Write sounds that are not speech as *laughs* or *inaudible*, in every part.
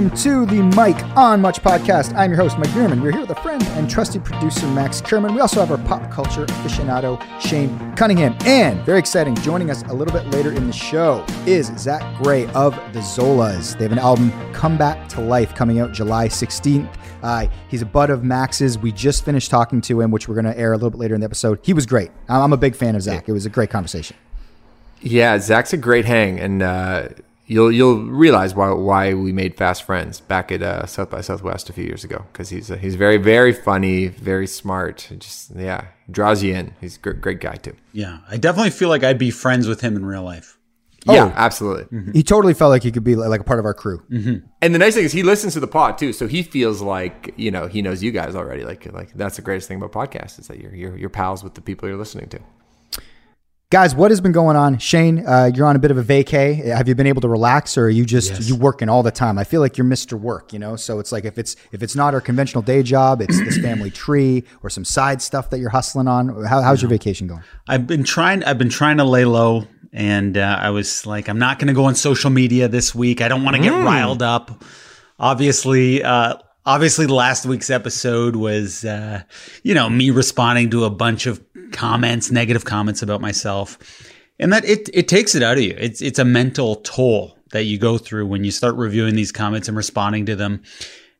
welcome to the Mike on Much podcast. I'm your host, Mike Bierman. We're here with a friend and trusted producer, Max Kerman. We also have our pop culture aficionado, Shane Cunningham. And very exciting, joining us a little bit later in the show is Zach Gray of the Zolas. They have an album, Come Back to Life, coming out July 16th. Uh, he's a bud of Max's. We just finished talking to him, which we're going to air a little bit later in the episode. He was great. I'm a big fan of Zach. It was a great conversation. Yeah, Zach's a great hang, and uh, you'll you'll realize why why we made fast friends back at uh, South by Southwest a few years ago because he's uh, he's very very funny, very smart. Just yeah, draws you in. He's a great, great guy too. Yeah, I definitely feel like I'd be friends with him in real life. Yeah, oh, absolutely. Mm-hmm. He totally felt like he could be like a part of our crew. Mm-hmm. And the nice thing is he listens to the pod too, so he feels like you know he knows you guys already. Like like that's the greatest thing about podcasts is that you're you're, you're pals with the people you're listening to. Guys, what has been going on? Shane, uh, you're on a bit of a vacay. Have you been able to relax, or are you just yes. you working all the time? I feel like you're Mr. Work, you know. So it's like if it's if it's not our conventional day job, it's this *clears throat* family tree or some side stuff that you're hustling on. How, how's your vacation going? I've been trying. I've been trying to lay low, and uh, I was like, I'm not going to go on social media this week. I don't want to get mm. riled up. Obviously, uh, obviously last week's episode was uh, you know me responding to a bunch of comments negative comments about myself and that it, it takes it out of you it's it's a mental toll that you go through when you start reviewing these comments and responding to them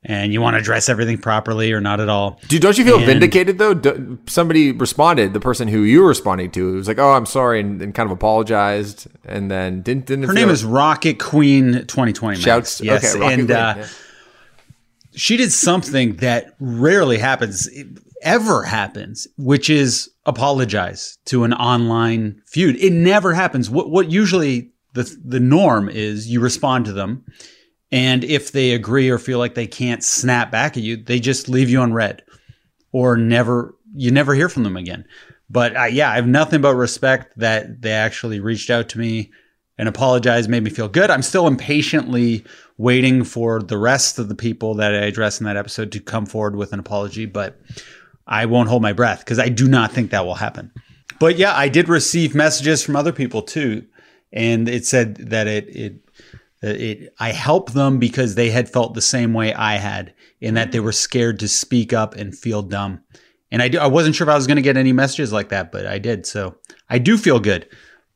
and you want to address everything properly or not at all. Dude, don't you feel and, vindicated though? somebody responded, the person who you were responding to, was like, "Oh, I'm sorry," and, and kind of apologized, and then didn't. didn't her name is Rocket Queen 2020. Shouts, yes, okay, and uh, yeah she did something that rarely happens, ever happens, which is apologize to an online feud. It never happens. What what usually the the norm is you respond to them, and if they agree or feel like they can't snap back at you, they just leave you on read, or never you never hear from them again. But uh, yeah, I have nothing but respect that they actually reached out to me and apologized, made me feel good. I'm still impatiently waiting for the rest of the people that I addressed in that episode to come forward with an apology, but I won't hold my breath because I do not think that will happen. But yeah, I did receive messages from other people too, and it said that it it it I helped them because they had felt the same way I had, in that they were scared to speak up and feel dumb. And I do, I wasn't sure if I was going to get any messages like that, but I did. So I do feel good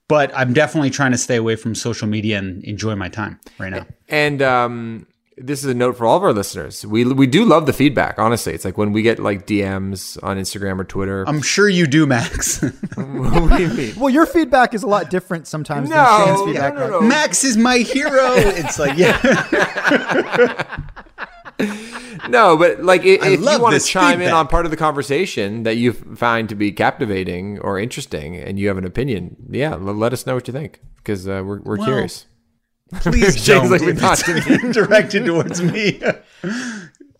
but I'm definitely trying to stay away from social media and enjoy my time right now. And um, this is a note for all of our listeners. We we do love the feedback. Honestly, it's like when we get like DMs on Instagram or Twitter. I'm sure you do, Max. *laughs* *laughs* what do you mean? Well, your feedback is a lot different sometimes no, than Shane's feedback. No, no, Max is my hero. it's like yeah. *laughs* no, but like if, if you want to chime feedback. in on part of the conversation that you find to be captivating or interesting, and you have an opinion, yeah, let us know what you think because uh, we're we're well, curious. Please *laughs* don't. like if it's directed towards me.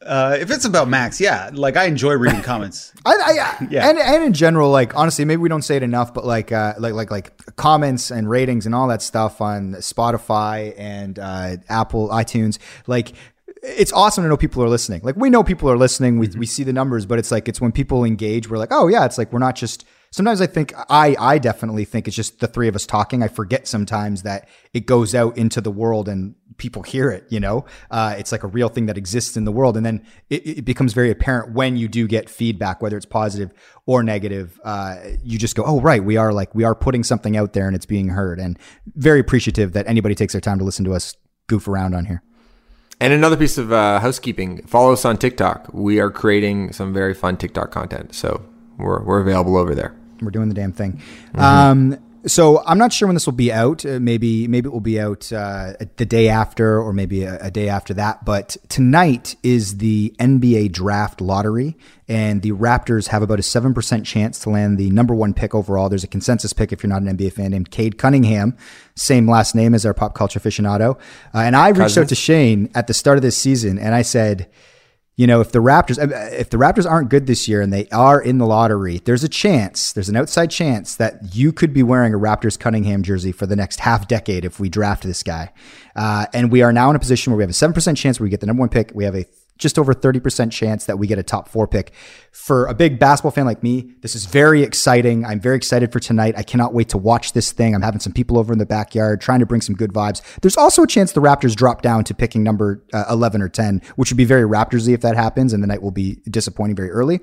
Uh, if it's about Max, yeah, like I enjoy reading comments. I, I, yeah, and, and in general, like honestly, maybe we don't say it enough, but like uh, like like like comments and ratings and all that stuff on Spotify and uh, Apple iTunes, like it's awesome to know people are listening. Like we know people are listening. We, mm-hmm. we see the numbers, but it's like it's when people engage, we're like, oh yeah, it's like we're not just. Sometimes I think I I definitely think it's just the three of us talking. I forget sometimes that it goes out into the world and people hear it. You know, uh, it's like a real thing that exists in the world, and then it, it, becomes very apparent when you do get feedback, whether it's positive or negative. Uh, you just go, oh right, we are like we are putting something out there and it's being heard, and very appreciative that anybody takes their time to listen to us goof around on here. And another piece of uh, housekeeping: follow us on TikTok. We are creating some very fun TikTok content, so we're we're available over there. We're doing the damn thing. Mm-hmm. Um, so I'm not sure when this will be out. Uh, maybe maybe it will be out uh, the day after, or maybe a, a, day after that. But tonight is the NBA draft lottery, and the Raptors have about a seven percent chance to land the number one pick overall. There's a consensus pick if you're not an NBA fan named Cade Cunningham, same last name as our pop culture aficionado. Uh, and I reached Cousins. out to Shane at the start of this season, and I said you know, if the Raptors if the Raptors aren't good this year and they are in the lottery, there's a chance, there's an outside chance that you could be wearing a Raptors Cunningham jersey for the next half decade if we draft this guy. Uh, and we are now in a position where we have a seven percent chance where we get the number one pick. We have a just over 30% chance that we get a top four pick. For a big basketball fan like me, this is very exciting. I'm very excited for tonight. I cannot wait to watch this thing. I'm having some people over in the backyard trying to bring some good vibes. There's also a chance the Raptors drop down to picking number uh, 11 or 10, which would be very Raptorsy if that happens, and the night will be disappointing very early.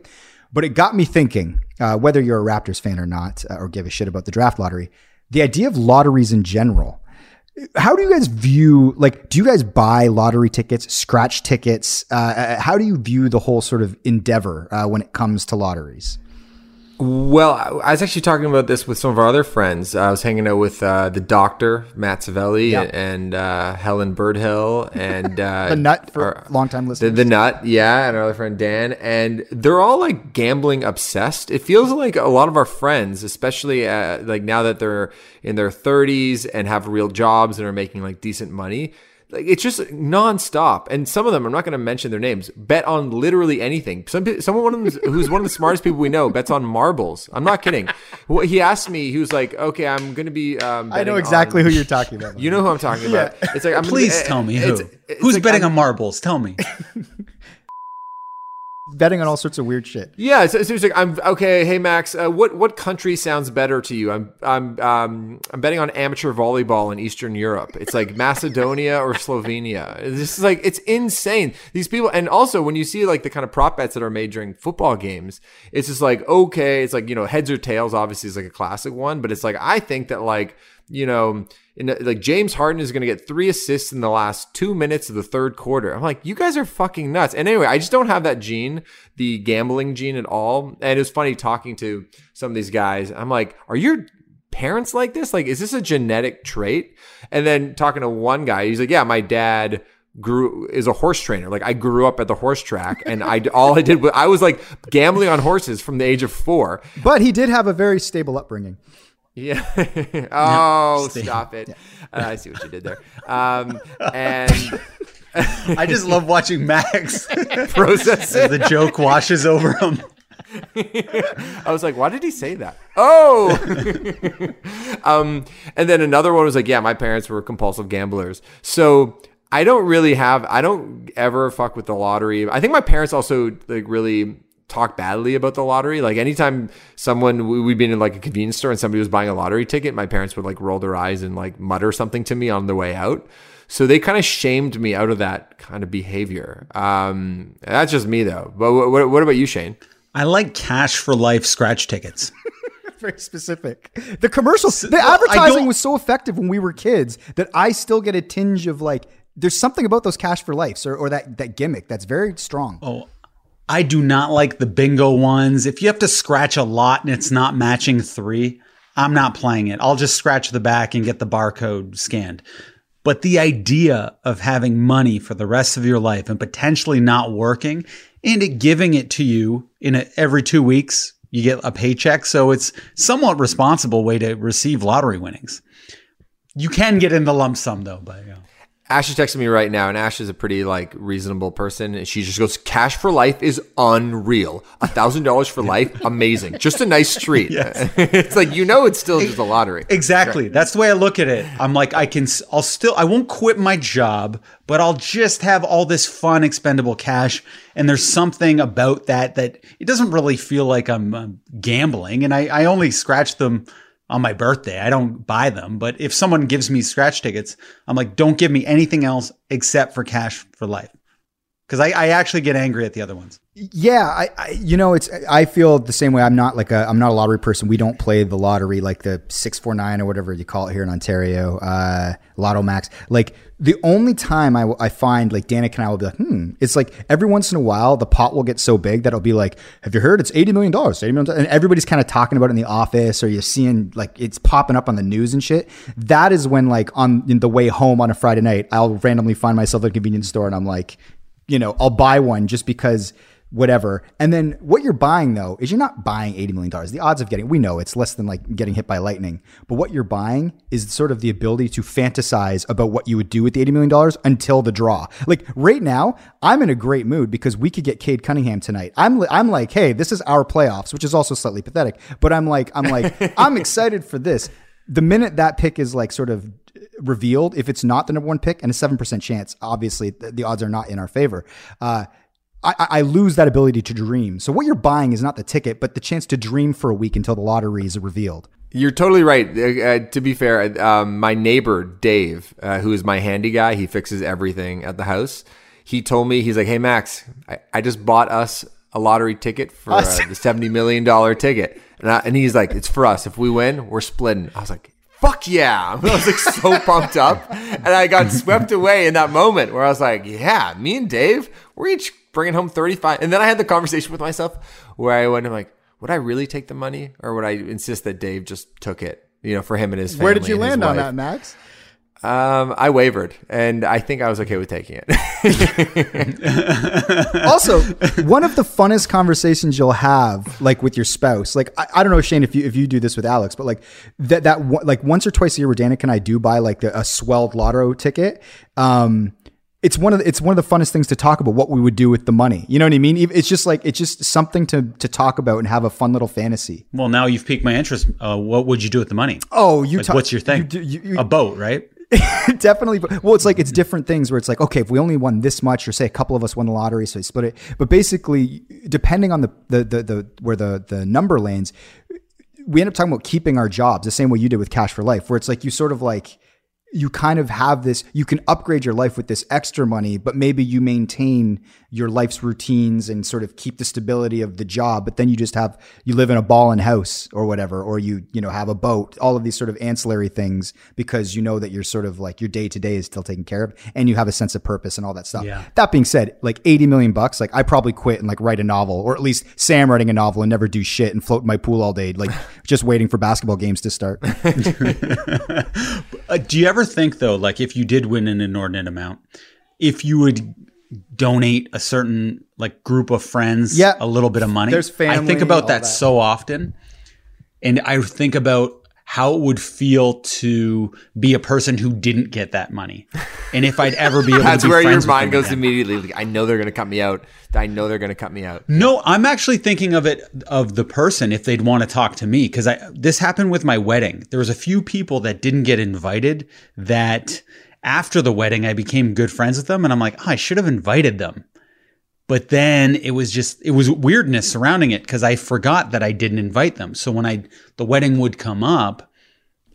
But it got me thinking, uh, whether you're a Raptors fan or not, uh, or give a shit about the draft lottery, the idea of lotteries in general how do you guys view like do you guys buy lottery tickets scratch tickets? Uh, uh, how do you view the whole sort of endeavor uh, when it comes to lotteries Well, I was actually talking about this with some of our other friends. I was hanging out with uh, the doctor, Matt Savelli, Yeah. and uh, Helen Birdhill, and uh, *laughs* the nut for our- long-time the, listeners the nut, yeah, and our other friend Dan, and they're all like gambling obsessed. It feels like a lot of our friends, especially uh, like now that they're in their 30s and have real jobs and are making like decent money. Like it's just nonstop, and some of them I'm not going to mention their names. Bet on literally anything. Some someone one of them who's one of the smartest people we know bets on marbles. I'm not kidding. Well, he asked me. He was like, "Okay, I'm going to be." Um, i know exactly on- who you're talking about You know who I'm talking about. It's like I'm Please it's- tell me who. it's- it's Who's like betting I'm- on marbles? Tell me. *laughs* betting on all sorts of weird shit Yeah, so it's like I'm okay. Hey Max, uh, what what country sounds better to you? I'm I'm um, I'm betting on amateur volleyball in Eastern Europe. It's like Macedonia or Slovenia. This is like it's insane. These people, and also when you see like the kind of prop bets that are made during football games, it's just like okay, it's like you know heads or tails. Obviously, is like a classic one, but it's like I think that like you know. In, uh, like James Harden is going to get three assists in the last two minutes of the third quarter. I'm like, you guys are fucking nuts. And anyway, I just don't have that gene, the gambling gene at all. And it was funny talking to some of these guys. I'm like, are your parents like this? Like, is this a genetic trait? And then talking to one guy, he's like, yeah, my dad grew is a horse trainer. Like I grew up at the horse track and I all I did was I was like gambling on horses from the age of 4. but he did have a very stable upbringing Yeah. *laughs* oh, *laughs* stop it. Uh, I see what you did there. Um, and *laughs* I just love watching Max process as it. the joke washes over him. I was like, why did he say that? Oh. um, and then another one was like, yeah, my parents were compulsive gamblers. So I don't really have, I don't ever fuck with the lottery. I think my parents also like really talk badly about the lottery. Like anytime someone, we- we'd been in like a convenience store and somebody was buying a lottery ticket, my parents would like roll their eyes and like mutter something to me on the way out. So they kind of shamed me out of that kind of behavior. Um, that's just me though. But what, what about you, Shane? I like cash for life scratch tickets. *laughs* very specific the commercials the well, advertising was so effective when we were kids that i still get a tinge of like there's something about those cash for lives or, or that, that gimmick that's very strong Oh, I do not like the bingo ones. If you have to scratch a lot and it's not matching three, I'm not playing it. I'll just scratch the back and get the barcode scanned. But the idea of having money for the rest of your life and potentially not working and it giving it to you in a, every two weeks, you get a paycheck. So it's somewhat responsible way to receive lottery winnings. You can get in the lump sum though, but yeah. Ash is texting me right now, and Ash is a pretty like reasonable person. And she just goes, "Cash for life is unreal. A thousand dollars for life, *laughs* amazing. Just a nice treat. *laughs* it's like you know, it's still just a lottery. Exactly. That's the way I look at it. I'm like, I can, I'll still, I won't quit my job, but I'll just have all this fun, expendable cash. And there's something about that that it doesn't really feel like I'm uh, gambling. And I, I only scratch them on my birthday. I don't buy them. But if someone gives me scratch tickets, I'm like, don't give me anything else except for cash for life. Because I, I actually get angry at the other ones. Yeah, I, I you know it's I feel the same way. I'm not like a I'm not a lottery person. We don't play the lottery like the six four nine or whatever you call it here in Ontario, uh, Lotto Max. Like the only time I, I find like Danica and I will be like, hmm, it's like every once in a while the pot will get so big that it'll be like, have you heard? It's eighty million dollars, eighty million, and everybody's kind of talking about it in the office or you're seeing like it's popping up on the news and shit. That is when like on the way home on a Friday night, I'll randomly find myself at a convenience store and I'm like, you know, I'll buy one just because whatever. And then what you're buying though is you're not buying $80 million. The odds of getting, we know it's less than like getting hit by lightning, but what you're buying is sort of the ability to fantasize about what you would do with the $80 million until the draw. Like right now, I'm in a great mood because we could get Cade Cunningham tonight. I'm, I'm like, hey, this is our playoffs, which is also slightly pathetic, but I'm like, I'm like, *laughs* I'm excited for this. The minute that pick is like sort of revealed, if it's not the number one pick and a 7% chance, obviously the, the odds are not in our favor. Uh, I, I lose that ability to dream. So what you're buying is not the ticket, but the chance to dream for a week until the lottery is revealed. You're totally right. Uh, uh, to be fair, um, my neighbor Dave, uh, who is my handy guy, he fixes everything at the house. He told me he's like, "Hey Max, I, I just bought us a lottery ticket for uh, the seventy million dollar ticket," and, I, and he's like, "It's for us. If we win, we're splitting." I was like, "Fuck yeah!" *laughs* I was like so *laughs* pumped up, and I got swept away in that moment where I was like, "Yeah, me and Dave, we're each bringing home thirty five. And then I had the conversation with myself where I went, "I'm like." Would I really take the money, or would I insist that Dave just took it? You know, for him and his family. Where did you and land on that, Max? Um, I wavered, and I think I was okay with taking it. *laughs* *laughs* also, one of the funnest conversations you'll have, like with your spouse, like I, I don't know, Shane, if you if you do this with Alex, but like that that like once or twice a year, where Danica and I do buy like the, a swelled lotto ticket. Um, it's one of the, it's one of the funnest things to talk about what we would do with the money. You know what I mean? It's just like it's just something to to talk about and have a fun little fantasy. Well, now you've piqued my interest. Uh, what would you do with the money? Oh, you Like, talk- what's your thing? you you- you- a boat, right? *laughs* definitely well it's like it's different things where it's like okay if we only won this much or say a couple of us won the lottery so we split it but basically depending on the the the, the where the the number lands we end up talking about keeping our jobs the same way you did with cash for life where it's like you sort of like you kind of have this you can upgrade your life with this extra money but maybe you maintain your life's routines and sort of keep the stability of the job but then you just have you live in a ball and house or whatever or you you know have a boat all of these sort of ancillary things because you know that you're sort of like your day to day is still taken care of and you have a sense of purpose and all that stuff Yeah. that being said like 80 million bucks like i probably quit and like write a novel or at least sam writing a novel and never do shit and float in my pool all day like *laughs* just waiting for basketball games to start *laughs* Uh, do you ever think though, like if you did win an inordinate amount, if you would donate a certain like group of friends Yeah. a little bit of money? There's family. I think about that, that. so often, and I think about how it would feel to be a person who didn't get that money, and if I'd ever be *laughs* able That's to be where your mind goes again. immediately. Like, I know they're going to cut me out. I know they're going to cut me out. No, I'm actually thinking of it of the person if they'd want to talk to me because I this happened with my wedding. There was a few people that didn't get invited that after the wedding I became good friends with them and I'm like, oh, I should have invited them. But then it was just it was weirdness surrounding it because I forgot that I didn't invite them. So when I the wedding would come up,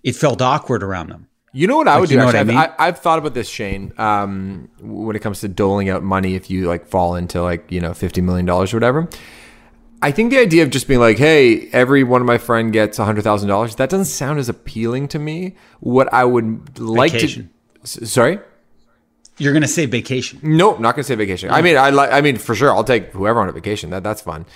it felt awkward around them. You know what I would do? Actually, I I've, I, I've thought about this, Shane. Um, when it comes to doling out money, if you like fall into like you know fifty million dollars or whatever, I think the idea of just being like, "Hey, every one of my friend gets hundred thousand dollars," that doesn't sound as appealing to me. What I would like Vacation. to, sorry, You're gonna say vacation. Nope, not gonna say vacation. I mean, I like. I mean, for sure, I'll take whoever on a vacation. That that's fun.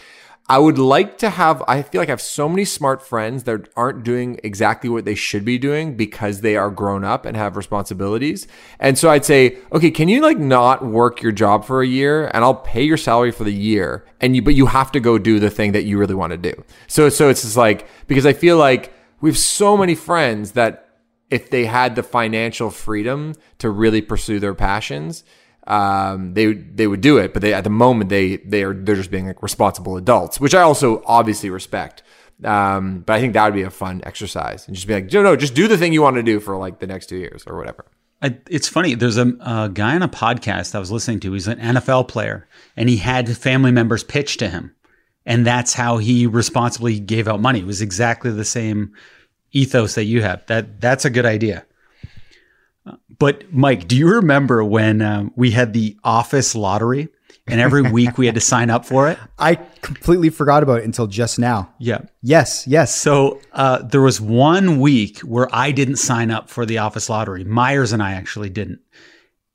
I would like to have. I feel like I have so many smart friends that aren't doing exactly what they should be doing because they are grown up and have responsibilities. And so I'd say, okay, can you like not work your job for a year, and I'll pay your salary for the year, and you, but you have to go do the thing that you really want to do. So so it's just like because I feel like we have so many friends that if they had the financial freedom to really pursue their passions, um, they they would do it. But they at the moment they they are they're just being like responsible adults, which I also obviously respect. Um, but I think that would be a fun exercise and just be like, no, no, just do the thing you want to do for like the next two years or whatever. I, it's funny. There's a, a guy on a podcast I was listening to. He's an NFL player, and he had family members pitch to him, and that's how he responsibly gave out money. It was exactly the same ethos that you have. That that's a good idea. But Mike, do you remember when um, we had the office lottery, and every *laughs* week we had to sign up for it? I completely forgot about it until just now. Yeah. Yes, yes. So uh, there was one week where I didn't sign up for the office lottery. Myers and I actually didn't.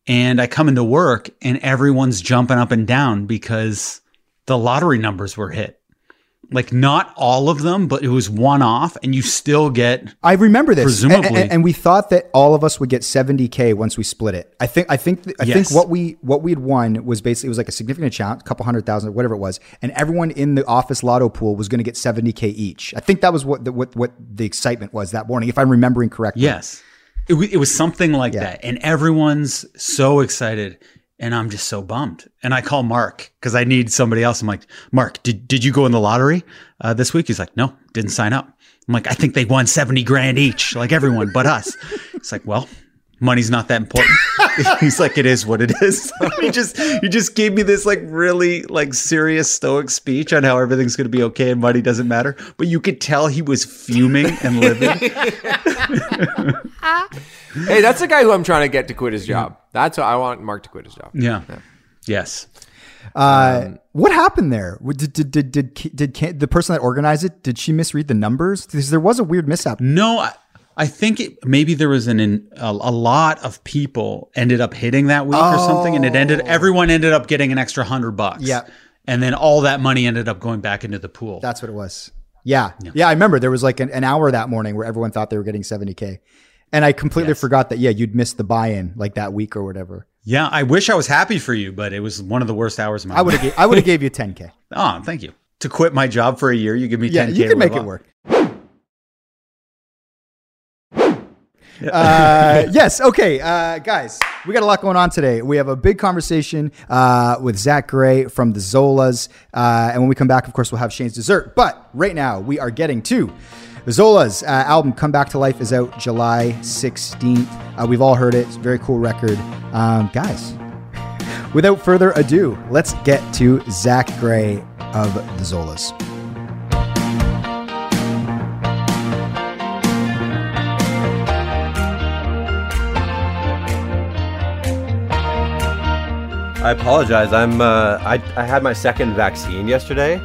And I come into work and everyone's jumping up and down because the lottery numbers were hit. Like not all of them, but it was one off, and you still get I remember this. Presumably. and, and- and we thought that all of us would get 70k once we split it. I think I think I Yes. think what we what we had won was basically it was like a significant amount, a couple hundred thousand, whatever it was, and everyone in the office lotto pool was going to get 70k each. I think that was what the, what what the excitement was that morning, if I'm remembering correctly. Yes. It, it was something like that. And everyone's so excited. And I'm just so bummed. And I call Mark because I need somebody else. I'm like, Mark, did, did you go in the lottery uh, this week? He's like, no, didn't sign up. I'm like, I think they won 70 grand each, like everyone but us. It's like, well, money's not that important. *laughs* *laughs* He's like, it is what it is. *laughs* he just he just gave me this like really like serious stoic speech on how everything's gonna be okay and money doesn't matter. But you could tell he was fuming and livid. Hey, that's the guy who I'm trying to get to quit his job. That's what I want Mark to quit his job. Yeah. Yes. Uh, what happened there? Did did did did, did, did the person that organized it? Did she misread the numbers? Because there was a weird mishap. No, I, I think it, maybe there was an in, a, a lot of people ended up hitting that week or something, and it ended. Oh. Everyone ended up getting an extra hundred bucks. Yeah. and then all that money ended up going back into the pool. That's what it was. Yeah. Yeah. I remember there was like an, an hour that morning where everyone thought they were getting 70K. And I completely forgot that, yeah, you'd missed the buy in like that week or whatever. yeah, I wish I was happy for you, but it was one of the worst hours of my I would have I would have *laughs* gave you 10K. Oh, thank you. To quit my job for a year, you give me Yeah, 10K. you can make it work. *laughs* Uh, yes. Okay, uh, guys, we got a lot going on today. We have a big conversation uh, with Zach Gray from the Zolas, uh, and when we come back, of course, we'll have Shane's dessert. But right now, we are getting to the Zolas uh, album. "Come Back to Life" is out July sixteenth. Uh, we've all heard it. It's a very cool record, um, guys. *laughs* Without further ado, let's get to Zach Gray of the Zolas. I apologize. I'm uh, I I had my second vaccine yesterday,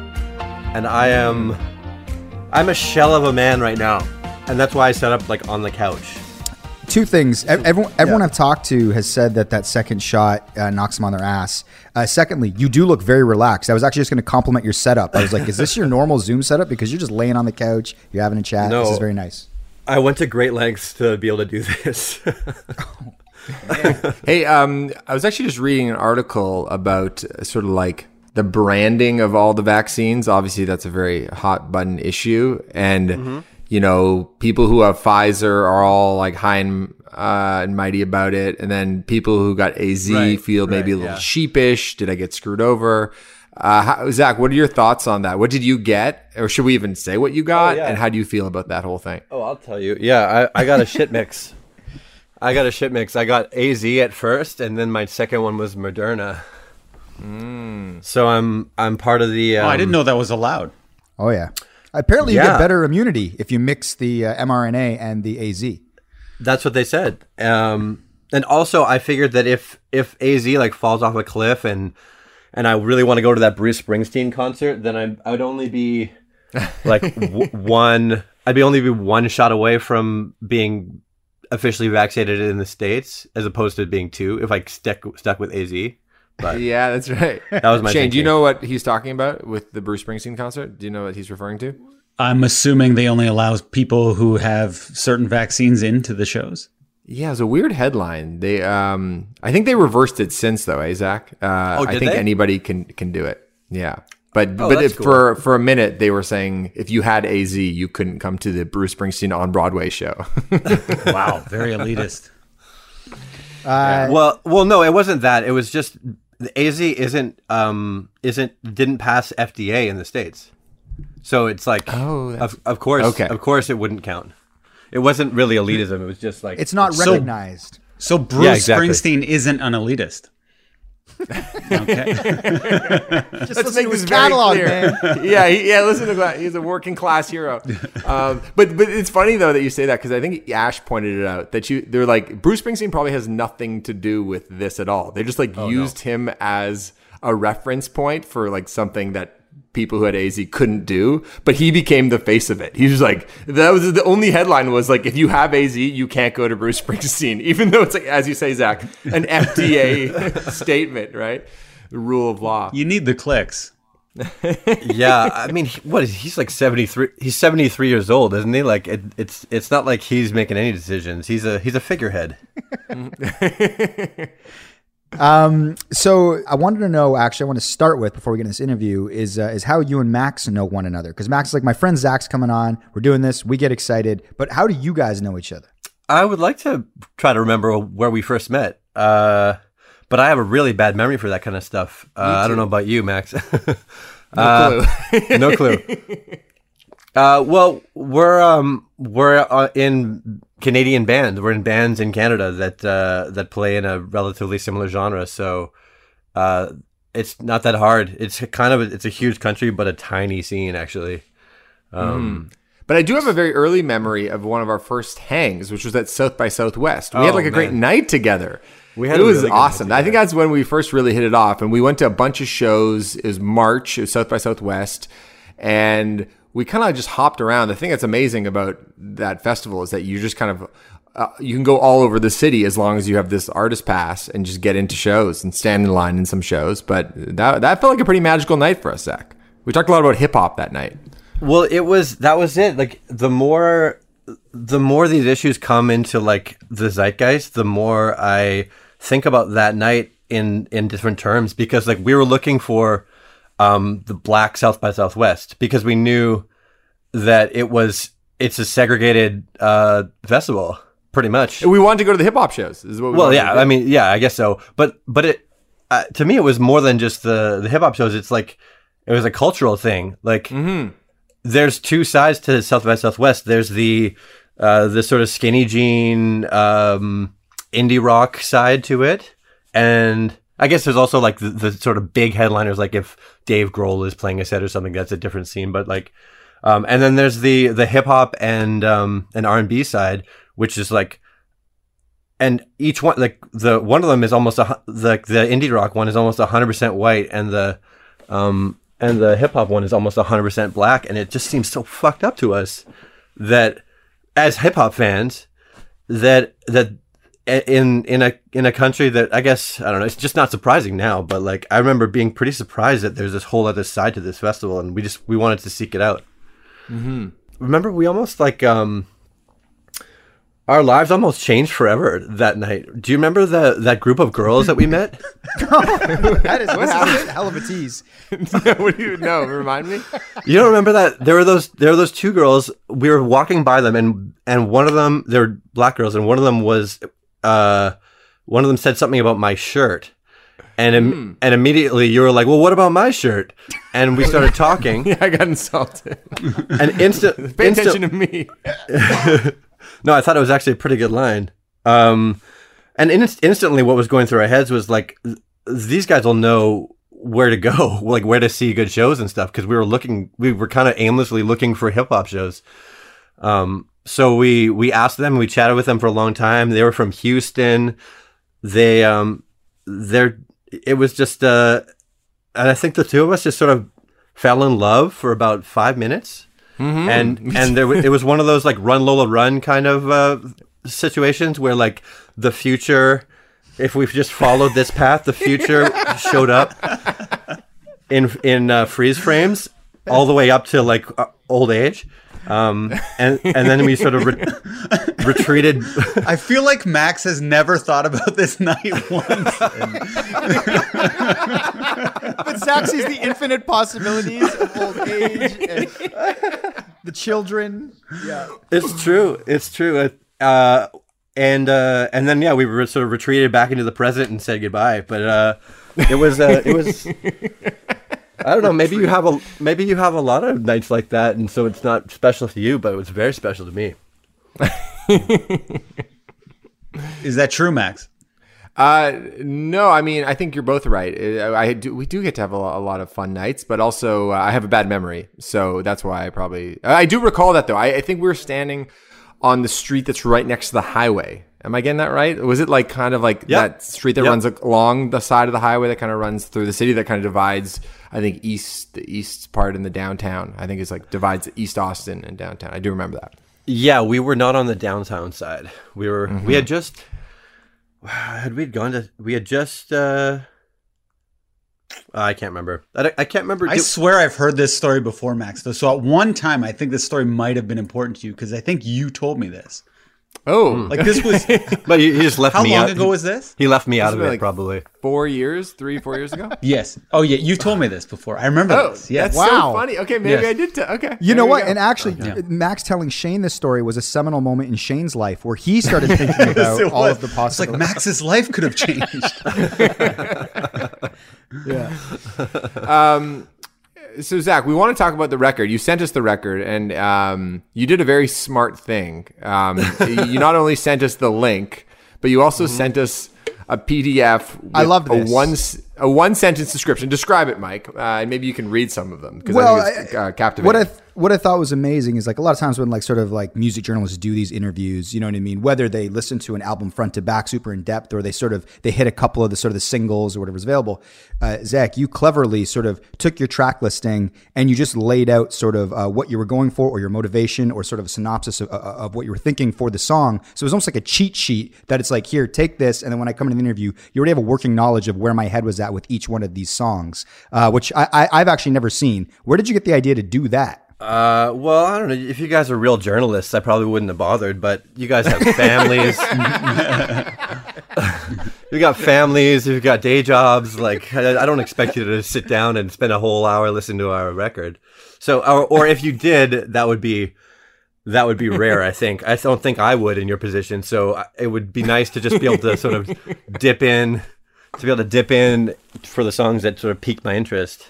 and I am I'm a shell of a man right now, and that's why I set up like on the couch. two things. Ev- Everyone, everyone I've talked to has said that that second shot uh, knocks them on their ass. Uh, secondly, you do look very relaxed. I was actually just going to compliment your setup. I was like, "Is this your normal Zoom setup?" Because you're just laying on the couch, you're having a chat. No. This is very nice. I went to great lengths to be able to do this. *laughs* *laughs* Hey, um, I was actually just reading an article about uh, sort of like the branding of all the vaccines. Obviously, that's a very hot button issue, and you know, people who have Pfizer are all like high and, uh, and mighty about it, and then people who got AZ Right, feel maybe right, a little yeah. sheepish. Did I get screwed over? Uh, how, Zach, what are your thoughts on that? What did you get, or should we even say what you got? yeah. And how do you feel about that whole thing? oh, I'll tell you. Yeah, I, I got a shit mix. I got a shit mix. I got AZ at first, and then my second one was Moderna. So I'm I'm part of the. Um, Oh, I didn't know that was allowed. Oh yeah. Apparently, you Yeah. get better immunity if you mix the uh, mRNA and the AZ. That's what they said. Um, and also, I figured that if if AZ like falls off a cliff and and I really want to go to that Bruce Springsteen concert, then I I would only be *laughs* like w- one. I'd be only be one shot away from being officially vaccinated in the states, as opposed to being two if I stuck stuck with AZ. But *laughs* Yeah, that's right. That was my Shane. Do you know what he's talking about with the Bruce Springsteen concert? Do you know what he's referring to? I'm assuming they only allow people who have certain vaccines into the shows. Yeah, it was a weird headline. They, um, I think they reversed it since though, eh, Zach? Uh, Oh, I think they? anody can can do it. Yeah, but Oh, but if, cool. for for a minute they were saying if you had AZ, you couldn't come to the Bruce Springsteen on Broadway show. *laughs* Wow, very *laughs* elitist. well, well, no, it wasn't that. It was just the AZ isn't um isn't didn't pass FDA in the states, so it's like Oh, of of course Okay. of course it wouldn't count. It wasn't really elitism. It was just like It's not So- recognized. So Bruce exactly. Springsteen isn't an elitist. Okay. *laughs* Just Let's listen make to his this very catalog, clear. man. *laughs* yeah, he, yeah. Listen to that. He's a working class hero. *laughs* Um, but but it's funny though that you say that because I think Ash pointed it out that you they're like Bruce Springsteen probably has nothing to do with this at all. They just like used him as a reference point for like something that people who had AZ couldn't do, but he became the face of it. He was like that was the only headline was like if you have AZ, you can't go to Bruce Springsteen, *laughs* even though it's like as you say, Zach, an FDA *laughs* statement, right? The rule of law. You need the clicks. *laughs* yeah. I mean, what is he's like seventy three? He's seventy three years old, isn't he? Like it, it's it's not like he's making any decisions. He's a he's a figurehead. Um, so I wanted to know. Actually, I want to start with before we get in this interview is uh, is how you and Max know one another. Because Max is like my friend Zach's coming on. We're doing this. We get excited. But how do you guys know each other? I would like to try to remember where we first met. Uh, but I have a really bad memory for that kind of stuff. Uh, I don't know about you, Max. *laughs* No clue. no clue. *laughs* Uh, well, we're um we're uh, in Canadian band. We're in bands in Canada that uh, that play in a relatively similar genre. So, uh, it's not that hard. It's kind of a, it's a huge country, but a tiny scene actually. Um, But I do have a very early memory of one of our first hangs, which was at South by Southwest. We had Oh, like a great night together. We had it was really awesome. I think that's when we first really hit it off, and we went to a bunch of shows. It was March, it was South by Southwest, and we kind of just hopped around. The thing that's amazing about that festival is that you just kind of uh, you can go all over the city as long as you have this artist pass and just get into shows and stand in line in some shows. But that that felt like a pretty magical night for us, Zach. We talked a lot about hip hop that night. Well, it was that was it. Like the more the more these issues come into like the zeitgeist, the more I think about that night in in different terms because like we were looking for um the black South by Southwest because we knew that it was it's a segregated uh festival pretty much. We wanted to go to the hip hop shows. Is what we Well, yeah. I mean, yeah, I guess so. But but it uh, to me it was more than just the the hip hop shows. It's like it was a cultural thing. Like there's two sides to South by Southwest. There's the uh, the sort of skinny jean um, indie rock side to it, and I guess there's also like the, the sort of big headliners, like if Dave Grohl is playing a set or something, that's a different scene. But like, um, and then there's the the hip hop and um, and R and B side, which is like and each one like the one of them is almost a the the indie rock one is almost 100% white and the um and the hip hop one is almost 100% black and it just seems so fucked up to us that as hip hop fans that that in in a in a country that I guess I don't know it's just not surprising now but like I remember being pretty surprised that there's this whole other side to this festival and we just we wanted to seek it out mm-hmm. remember we almost like um our lives almost changed forever that night. Do you remember the that group of girls that we met? *laughs* *laughs* That is this is a hell of a tease. *laughs* what do you know? Remind me. You don't remember that? There were those there were those two girls. We were walking by them and and one of them they were black girls and one of them was uh one of them said something about my shirt. And im- and immediately you were like, "Well, what about my shirt?" And we started talking. *laughs* Yeah, I got insulted. And instant, *laughs* Pay instant attention to me. *laughs* No, I thought it was actually a pretty good line. Um, and in- instantly, what was going through our heads was like, these guys will know where to go, like where to see good shows and stuff. Because we were looking, we were kind of aimlessly looking for hip hop shows. Um, so we we asked them, we chatted with them for a long time. They were from Houston. They um, they're it was just uh, and I think the two of us just sort of fell in love for about five minutes and and there it was one of those like run Lola run kind of uh, situations where like the future, if we've just followed this path, the future showed up in in uh, freeze frames all the way up to like uh, old age, um, and and then we sort of re- *laughs* retreated. I feel like Max has never thought about this night once. But Zach sees the infinite possibilities of old age and the children. Yeah. It's true. It's true. Uh, and uh, and then yeah, we were sort of retreated back into the present and said goodbye. But uh, it was uh, it was. *laughs* I don't know. Maybe you have a maybe you have a lot of nights like that, and so it's not special to you, but it was very special to me. *laughs* Is that true, Max? Uh, no, I mean, I think you're both right. Uh, I do, we do get to have a lot, a lot of fun nights, but also uh, I have a bad memory, so that's why I probably I do recall that though. I, I think we were standing on the street that's right next to the highway. Am I getting that right? Was it like kind of like Yeah. that street that Yep. runs along the side of the highway that kind of runs through the city that kind of divides? I think east the east part in the downtown. I think it's like divides East Austin and downtown. I do remember that. Yeah, we were not on the downtown side. We were we had just *sighs* had we had gone to we had just uh I can't remember. I, I can't remember. I Did- swear I've heard this story before, Max. Though, so at one time, I think this story might have been important to you because I think you told me this. Oh, hmm. Like this was *laughs* but he, he just left me. how me long out. ago was this? He left me out of been it like- probably. four years, three, four years ago. *laughs* Yes. Oh yeah, you told me this before. I remember Oh, this. Yes. that's Wow. so funny. Okay, maybe Yes. I did. T- okay, You know what? go. And actually, Max telling Shane this story was a seminal moment in Shane's life where he started *laughs* thinking about It all was. of the It's like. Max's life could have changed. yeah. Um, so Zach, we want to talk about the record. You sent us the record, and um, you did a very smart thing. Um, you not only sent us the link, but you also sent us a PDF. With Mm-hmm. I love a this. one s- a one sentence description. Describe it, Mike, uh, and maybe you can read some of them because Well, I think it's uh, captivating. What I th- what I thought was amazing is like a lot of times when like sort of like music journalists do these interviews, you know what I mean? Whether they listen to an album front to back super in depth, or they sort of they hit a couple of the sort of the singles or whatever's available. Uh, Zach, you cleverly sort of took your track listing and you just laid out sort of uh, what you were going for, or your motivation, or sort of a synopsis of, of what you were thinking for the song. So it was almost like a cheat sheet that it's like here, take this, and then when I come into the interview, you already have a working knowledge of where my head was at with each one of these songs, uh, which I, I, I've actually never seen. Where did you get the idea to do that? Uh, well, I don't know. If you guys are real journalists, I probably wouldn't have bothered. But you guys have families. *laughs* You've got families. You've got day jobs. Like I, I don't expect you to sit down and spend a whole hour listening to our record. So, or, or if you did, that would be that would be rare. I think. I don't think I would in your position. So it would be nice to just be able to sort of dip in, to be able to dip in for the songs that sort of piqued my interest.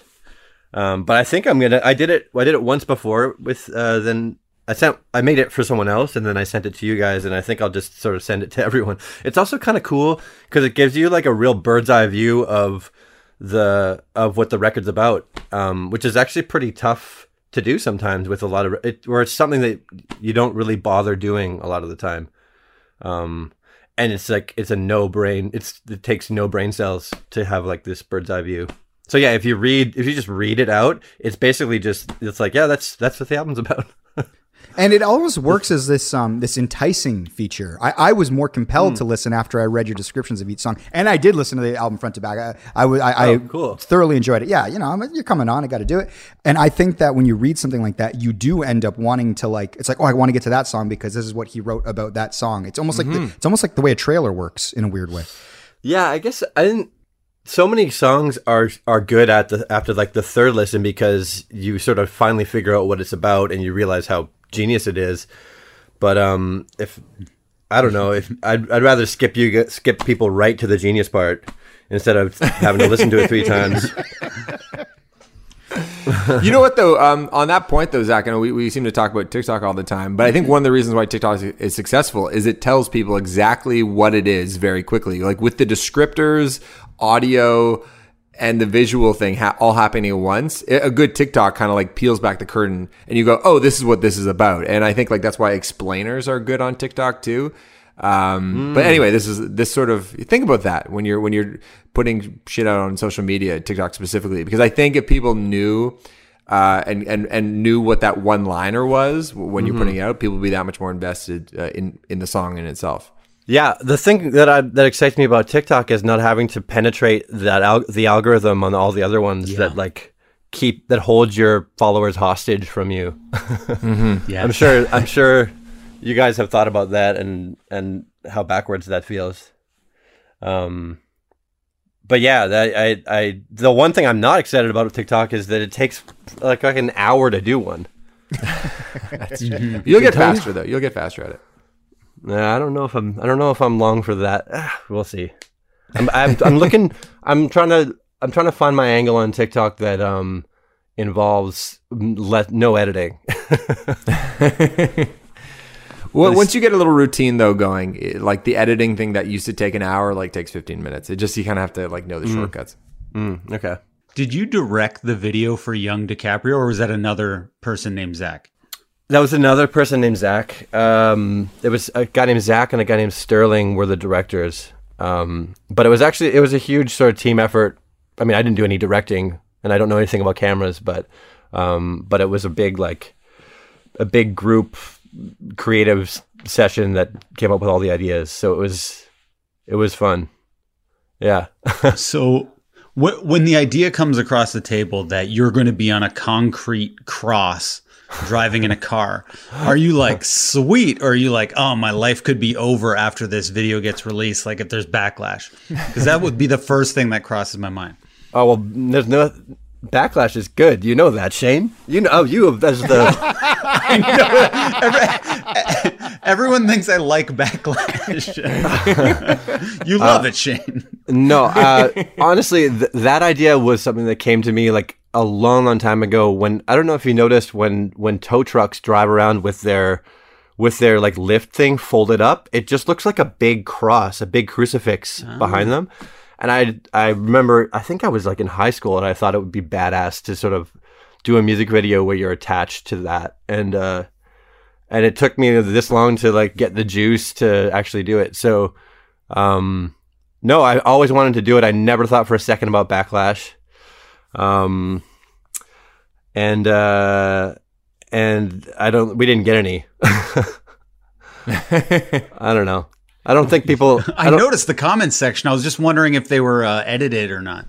Um, but I think I'm gonna. I did it. I did it once before with. Uh, then I sent. I made it for someone else, and then I sent it to you guys. And I think I'll just sort of send it to *laughs* everyone. It's also kind of cool because it gives you like a real bird's eye view of the of what the record's about, um, which is actually pretty tough to do sometimes with a lot of it, or it's something that you don't really bother doing a lot of the time. Um, and it's like it's a no brain. It's it takes no brain cells to have like this bird's eye view. So yeah, if you read, if you just read it out, it's basically just it's like yeah, that's that's what the album's *laughs* about. And it always works as this um this enticing feature. I, I was more compelled to listen after I read your descriptions of each song, and I did listen to the album front to back. I I, was- I, Oh, I cool. thoroughly enjoyed it. Yeah, you know, I'm, you're coming on, I got to do it. And I think that when you read something like that, you do end up wanting to like. It's like, oh, I want to get to that song because this is what he wrote about that song. It's almost like the, it's almost like the way a trailer works in a weird way. yeah, I guess I didn't. So many songs are are good at the after like the third listen because you sort of finally figure out what it's about and you realize how genius it is. But um, if I don't know if I'd I'd rather skip you skip people right to the genius part instead of having to listen to it three times. you know what though? Um, on that point though, Zach, I know we, we seem to talk about TikTok all the time, but I think one of the reasons why TikTok is, is successful is it tells people exactly what it is very quickly. Like with the descriptors, audio, and the visual thing ha- all happening at once. A good TikTok kind of like peels back the curtain, and you go, "Oh, this is what this is about." And I think like that's why explainers are good on TikTok too. Um, But anyway, this is this sort of think about that when you're when you're putting shit out on social media, TikTok specifically, because I think if people knew uh, and and and knew what that one liner was when you're putting it out, people would be that much more invested uh, in in the song in itself. Yeah, the thing that I, that excites me about TikTok is not having to penetrate that al- the algorithm on all the other ones that like keep that holds your followers hostage from you. *laughs* Yeah. I'm sure I'm sure you guys have thought about that and and how backwards that feels. Um but yeah, that I I the one thing I'm not excited about with TikTok is that it takes like like an hour to do one. *laughs* You'll get faster though. You'll get faster at it. Nah, I don't know if I'm. I don't know if I'm long for that. *sighs* We'll see. I'm, I'm. I'm looking. *laughs* I'm trying to. I'm trying to find my angle on TikTok that um involves let no editing. *laughs* Well, once you get a little routine though going, it- like the editing thing that used to take an hour, like takes 15 minutes. It just you kind of have to like know the shortcuts. Mm, okay. Did you direct the video for Young DiCaprio, or was that another person named Zach? That was another person named Zach. Um, it was a guy named Zach and a guy named Sterling were the directors. Um, but it was actually it was a huge sort of team effort. I mean, I didn't do any directing, and I don't know anything about cameras, but um, but it was a big like a big group creative session that came up with all the ideas. So it was it was fun. Yeah. *laughs* So, wh- when the idea comes across the table that you're going to be on a concrete cross driving in a car, are you like sweet, or are you like, oh, my life could be over after this video gets released? Like if there's backlash, because that would be the first thing that crosses my mind. Oh well, there's no backlash is good. You know that, Shane. You know oh, you have that's the *laughs* *laughs* Everyone thinks I like backlash. *laughs* you love it, Shane. no. Uh, honestly, th- that idea was something that came to me like a long, long time ago when I don't know if you noticed when when tow trucks drive around with their with their like lift thing folded up, it just looks like a big cross, a big crucifix behind them. And I I remember I think I was like in high school and I thought it would be badass to sort of do a music video where you're attached to that and uh and it took me this long to like get the juice to actually do it. So um no, I always wanted to do it. I never thought for a second about backlash. Um and uh and I don't we didn't get any. *laughs* I don't know. I don't think people *laughs* I, don't, noticed the comments section. I was just wondering if they were uh, edited or not.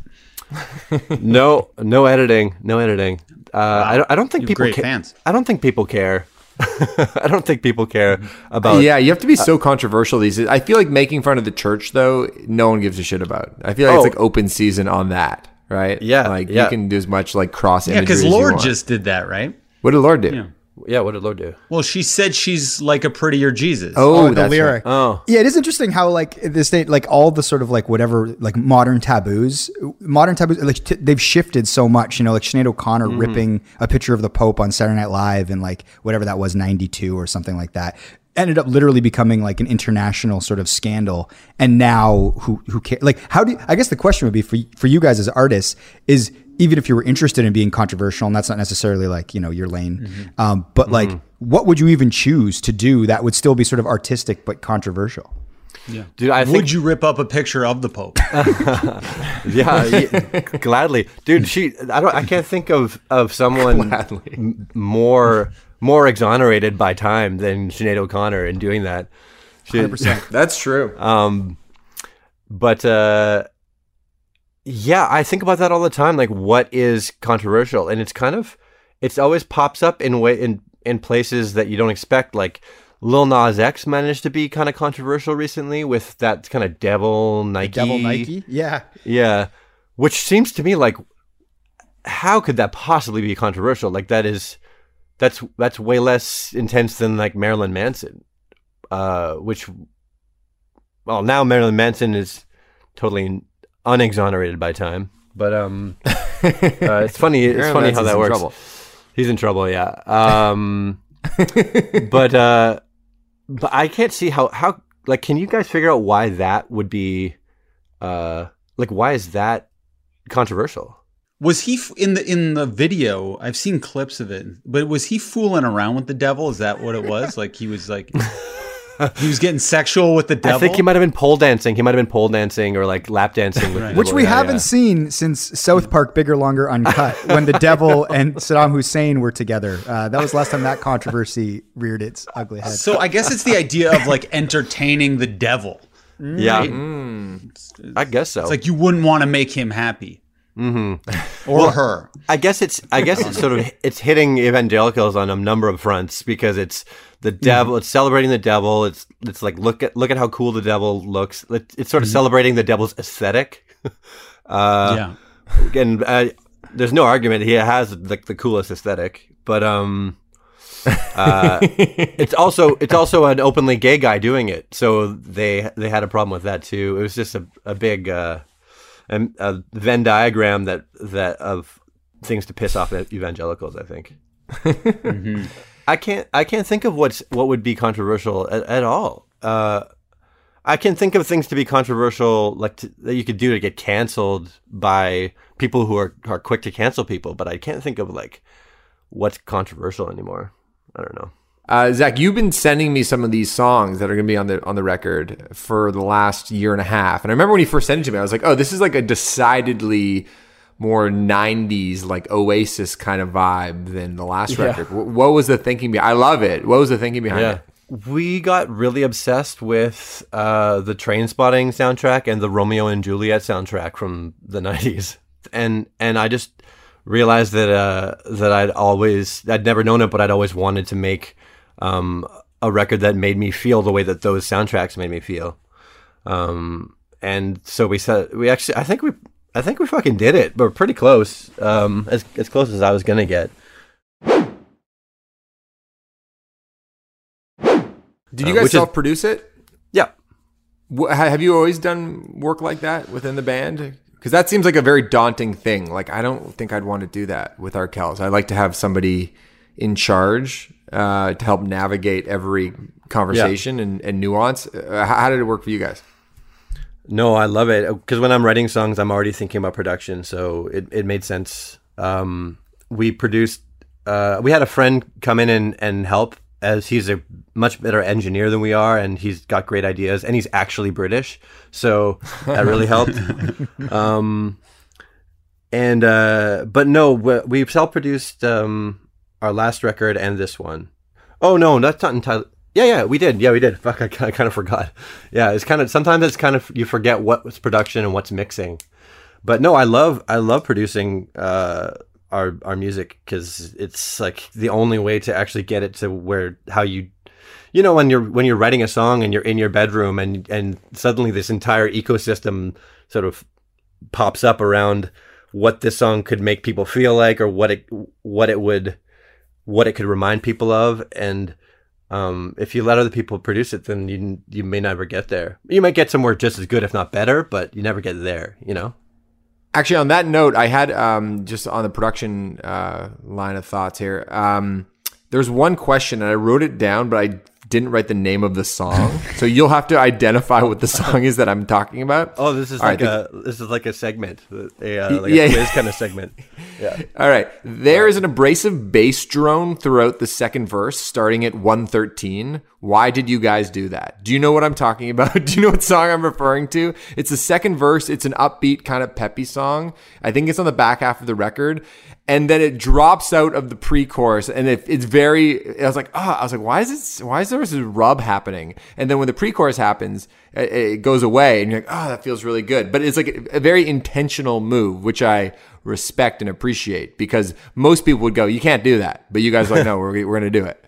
*laughs* no no editing, no editing. Uh, I don't I don't think You have people great ca- fans. I don't think people care. I don't think people care about yeah, you have to be so controversial these days. I feel like making fun of the church though, no one gives a shit about. I feel like Oh. it's like open season on that, right? Yeah, like yeah. you can do as much like cross Yeah, imagery. because Lorde just did that, right? what did Lorde do? Yeah. Yeah, what did Lorde do? Well, she said she's like a prettier Jesus. Oh, Oh, the lyric. right. Oh. Yeah, it is interesting how like this state, like all the sort of like whatever like modern taboos, modern taboos, like t- they've shifted so much. You know, like Sinead O'Connor mm-hmm. ripping a picture of the Pope on Saturday Night Live and like whatever that was, ninety two or something like that. Ended up literally becoming like an international sort of scandal. And now who who cares? Like, how do you, I guess the question would be for for you guys as artists is even if you were interested in being controversial, and that's not necessarily like you know your lane, um, but like what would you even choose to do that would still be sort of artistic but controversial? Yeah. Dude, I think Would you rip up a picture of the Pope? *laughs* yeah, yeah, gladly, dude. She, I don't, I can't think of of someone *laughs* Gladly. m- more more exonerated by time than Sinead O'Connor in doing that. She, *laughs* That's true. um, but uh, yeah, I think about that all the time. Like, what is controversial? And it's kind of, it's always pops up in way in in places that you don't expect. Like, Lil Nas X managed to be kind of controversial recently with that kind of devil Nike. Devil Nike? Yeah. Yeah. Which seems to me like how could that possibly be controversial? Like that is that's that's way less intense than like Marilyn Manson. Uh which well now Marilyn Manson is totally unexonerated by time. But um *laughs* uh, it's funny it's Marilyn funny Manson's how that in works. trouble. He's in trouble, yeah. Um *laughs* but uh but I can't see how how like can you guys figure out why that would be uh like why is that controversial? Was he f- in the in the video? I've seen clips of it, but was he fooling around with the devil? Is that what it was? *laughs* Like he was like he was getting sexual with the devil. I think he might have been pole dancing. He might have been pole dancing or like lap dancing with the Which devil. we Yeah, haven't yeah. seen since South Park Bigger, Longer, Uncut, when the devil *laughs* and Saddam Hussein were together. Uh, that was the last time that controversy reared its ugly head. So I guess it's the idea of like entertaining the devil. Yeah, I guess so. It's like you wouldn't want to make him happy, mm-hmm. or her. I guess it's I guess it's sort of *laughs* it's hitting evangelicals on a number of fronts because it's the devil. It's celebrating the devil. It's it's like look at look at how cool the devil looks. It- It's sort of celebrating the devil's aesthetic. *laughs* Uh, yeah, and uh, there's no argument he has like the coolest aesthetic, but um, uh, *laughs* it's also it's also an openly gay guy doing it, so they they had a problem with that too. It was just a a big uh, a, a Venn diagram that that of things to piss off evangelicals. I think. *laughs* I can't I can't think of what's what would be controversial at, at all. Uh, I can think of things to be controversial, like to, that you could do to get canceled by people who are, are quick to cancel people, but I can't think of like what's controversial anymore. I don't know. Uh, Zach, you've been sending me some of these songs that are going to be on the on the record for the last year and a half. And I remember when you first sent it to me, I was like, "Oh, this is like a decidedly more '90s like Oasis kind of vibe than the last record." Wh- What was the thinking behind? I love it. What was the thinking behind it? We got really obsessed with uh, the Trainspotting soundtrack and the Romeo and Juliet soundtrack from the '90s, and and I just realized that uh, that I'd always I'd never known it, but I'd always wanted to make um, a record that made me feel the way that those soundtracks made me feel. Um, and so we said we actually I think we I think we fucking did it, but we're pretty close. Um, as as close as I was gonna get. Did you Uh, guys which is- self-produce it? Yeah. Have you always done work like that within the band? Because that seems like a very daunting thing. Like I don't think I'd want to do that with Arkells. I'd like to have somebody in charge uh, to help navigate every conversation and, and nuance. Uh, how, did it work for you guys? No, I love it because when I'm writing songs, I'm already thinking about production, so it, it made sense. Um, we produced. Uh, we had a friend come in and, and help as he's a much better engineer than we are, and he's got great ideas, and he's actually British, so that really helped. *laughs* Um, and uh, but no, we- we've self-produced um, our last record and this one. Oh no, that's not entirely. Yeah, yeah, we did. Yeah, we did. Fuck, I, I kind of forgot. Yeah, it's kind of sometimes it's kind of you forget what's production and what's mixing. But no, I love I love producing uh, our our music because it's like the only way to actually get it to where how you you know when you're when you're writing a song and you're in your bedroom and and suddenly this entire ecosystem sort of pops up around what this song could make people feel like or what it what it would what it could remind people of and um, if you let other people produce it then you you may never get there you might get somewhere just as good if not better but you never get there you know Actually, on that note, I had um, just on the production uh, line of thoughts here. Um, there's one question, and I wrote it down, but I didn't write the name of the song. *laughs* so you'll have to identify what the song is that I'm talking about. oh this is All like right, a this is like a segment a uh, like Yeah, a yeah. quiz kind of segment *laughs* yeah All right. There is an abrasive bass drone throughout the second verse, starting at 113. Why did you guys do that? Do you know what I'm talking *laughs* about? Do you know what song I'm referring to? It's the second verse. It's an upbeat, kind of peppy song. I think it's on the back half of the record. And then it drops out of the pre-chorus, and it, it's very. I was like, ah, I was like, why is this? Why is there this rub happening? And then when the pre-chorus happens, it, it goes away, and you're like, oh, that feels really good. But it's like a, a very intentional move, which I respect and appreciate because most people would go, you can't do that. But you guys are like, no, *laughs* we're, we're going to do it.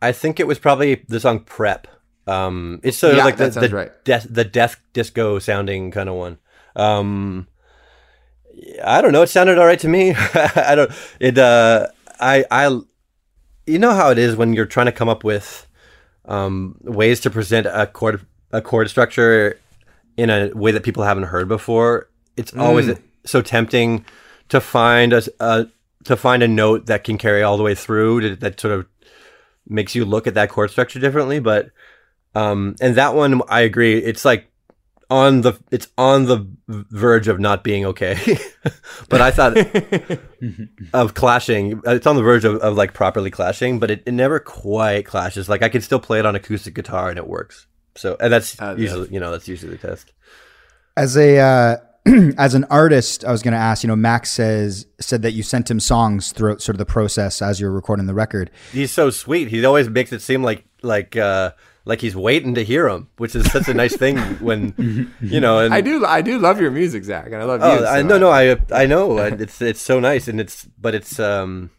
I think it was probably the song "Prep." Um, it's sort of Yeah, like the the, right. death, the death disco sounding kind of one. Um, I don't know. It sounded all right to me. *laughs* I don't. It. Uh, I. I. You know how it is when you're trying to come up with um, ways to present a chord a chord structure in a way that people haven't heard before. It's always so tempting to find a, a to find a note that can carry all the way through to, that sort of makes you look at that chord structure differently. But um, and that one, I agree. It's like on the it's on the verge of not being okay. *laughs* but I thought *laughs* *laughs* of clashing. It's on the verge of, of like properly clashing, but it, it never quite clashes. Like I can still play it on acoustic guitar and it works. So and that's Uh, usually you know that's usually the test. As a uh, *clears throat* as an artist, I was going to ask. You know, Max says said that you sent him songs throughout sort of the process as you're recording the record. He's so sweet. He always makes it seem like like uh like he's waiting to hear him, which is such a nice thing when you know. And I do, I do love your music, Zach, and I love Oh, you. I, so no, no, I I know. It's it's so nice, and it's but it's um.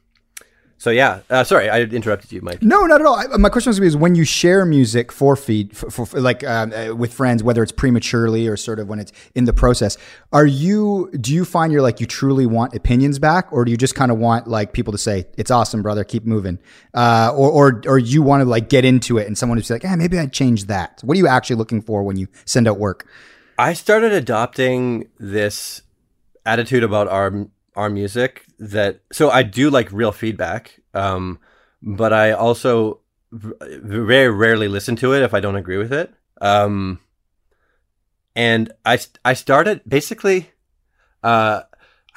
So yeah, uh, sorry, I interrupted you, Mike. No, not at all. I, my question was going to be: is when you share music for feed, for, for, for like um, uh, with friends, whether it's prematurely or sort of when it's in the process, are you? Do you find you're like you truly want opinions back, or do you just kind of want like people to say it's awesome, brother, keep moving, uh, or or or you want to like get into it and someone who's like, ah, maybe I'd change that. What are you actually looking for when you send out work? I started adopting this attitude about our our music that so I do like real feedback, um, but I also very rarely listen to it if I don't agree with it. Um, and I I started basically. Uh,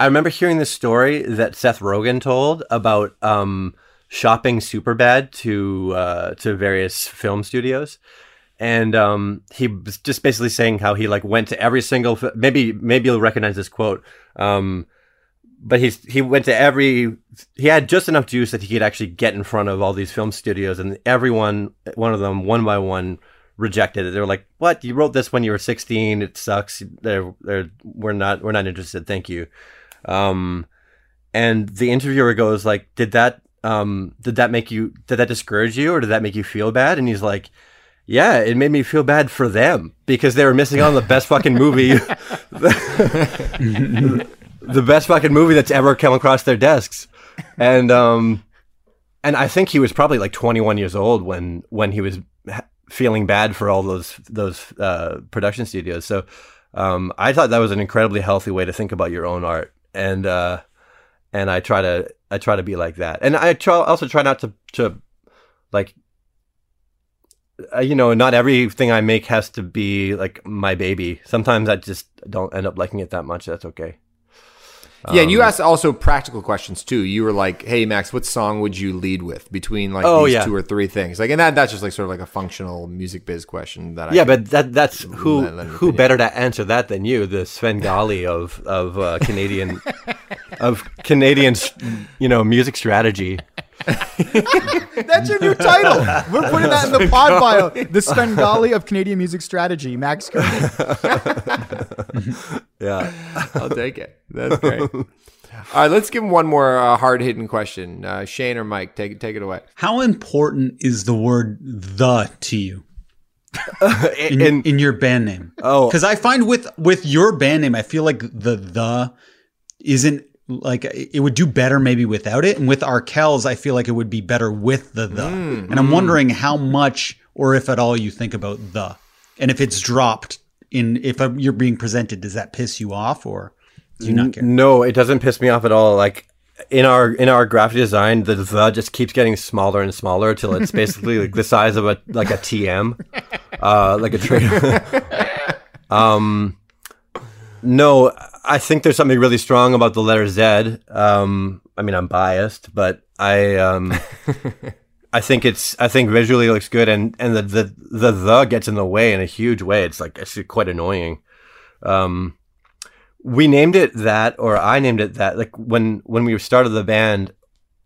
I remember hearing this story that Seth Rogen told about um, shopping Superbad to uh, to various film studios and um, he was just basically saying how he like went to every single maybe maybe you'll recognize this quote um, but he's he went to every he had just enough juice that he could actually get in front of all these film studios and everyone one of them one by one rejected it. They were like what? You wrote this when you were 16 it sucks. They're, they're we're not we're not interested. Thank you. Um, and the interviewer goes like did that um, did that make you did that discourage you or did that make you feel bad? And he's like yeah, it made me feel bad for them because they were missing out on the best fucking movie, *laughs* *laughs* *laughs* the, best fucking movie that's ever come across their desks, and um, and I think he was probably like 21 years old when when he was feeling bad for all those those uh, production studios. So um, I thought that was an incredibly healthy way to think about your own art, and uh, and I try to I try to be like that, and I try also try not to to like uh, you know not everything I make has to be like my baby. Sometimes I just don't end up liking it that much. That's okay. Yeah, and you asked also practical questions too. You were like, "Hey, Max, what song would you lead with between like Oh, these yeah. two or three things?" Like, and that that's just like sort of like a functional music biz question that I Yeah, but that that's who Let- let me who better to answer that than you, the Svengali *laughs* of of uh, Canadian of Canadian you know music strategy. *laughs* *laughs* That's your new title. We're putting that in the pod *laughs* bio. The Svengali of Canadian music strategy, Max Kerman. *laughs* Yeah. I'll take it. That's great. All right, let's give him one more uh, hard hitting question. Uh, Shane or Mike, take it take it away. How important is the word "the" to you in, In, in your band name? Oh. because I find with with your band name, I feel like the "the" isn't like it would do better maybe without it, and with Arkells, I feel like it would be better with the "the." Mm, and I'm wondering how much or if at all you think about "the," and if it's dropped in if you're being presented, does that piss you off or do you not care? no, it doesn't piss me off at all. Like in our in our graphic design, the the just keeps getting smaller and smaller till it's basically like the size of a like a TM, uh, like a trade. *laughs* um, no, I think there's something really strong about the letter Z. Um, I mean, I'm biased, but I um, *laughs* I think it's I think visually it looks good, and and the the the the gets in the way in a huge way. It's like it's quite annoying. Um, we named it that, or I named it that. Like when when we started the band,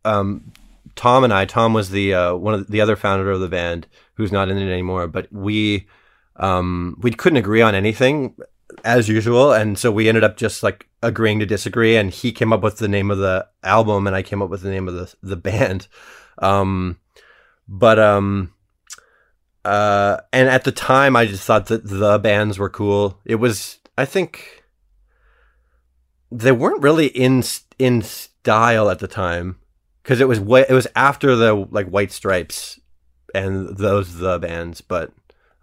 um, Tom and I. Tom was the uh, one of the other founder of the band, who's not in it anymore. But we um, we couldn't agree on anything as usual, and so we ended up just like agreeing to disagree. And he came up with the name of the album, and I came up with the name of the the band. *laughs* Um, but um, uh, and at the time, I just thought that the bands were cool. It was, I think, they weren't really in in style at the time because it was wa- it was after the like White Stripes and those the bands, but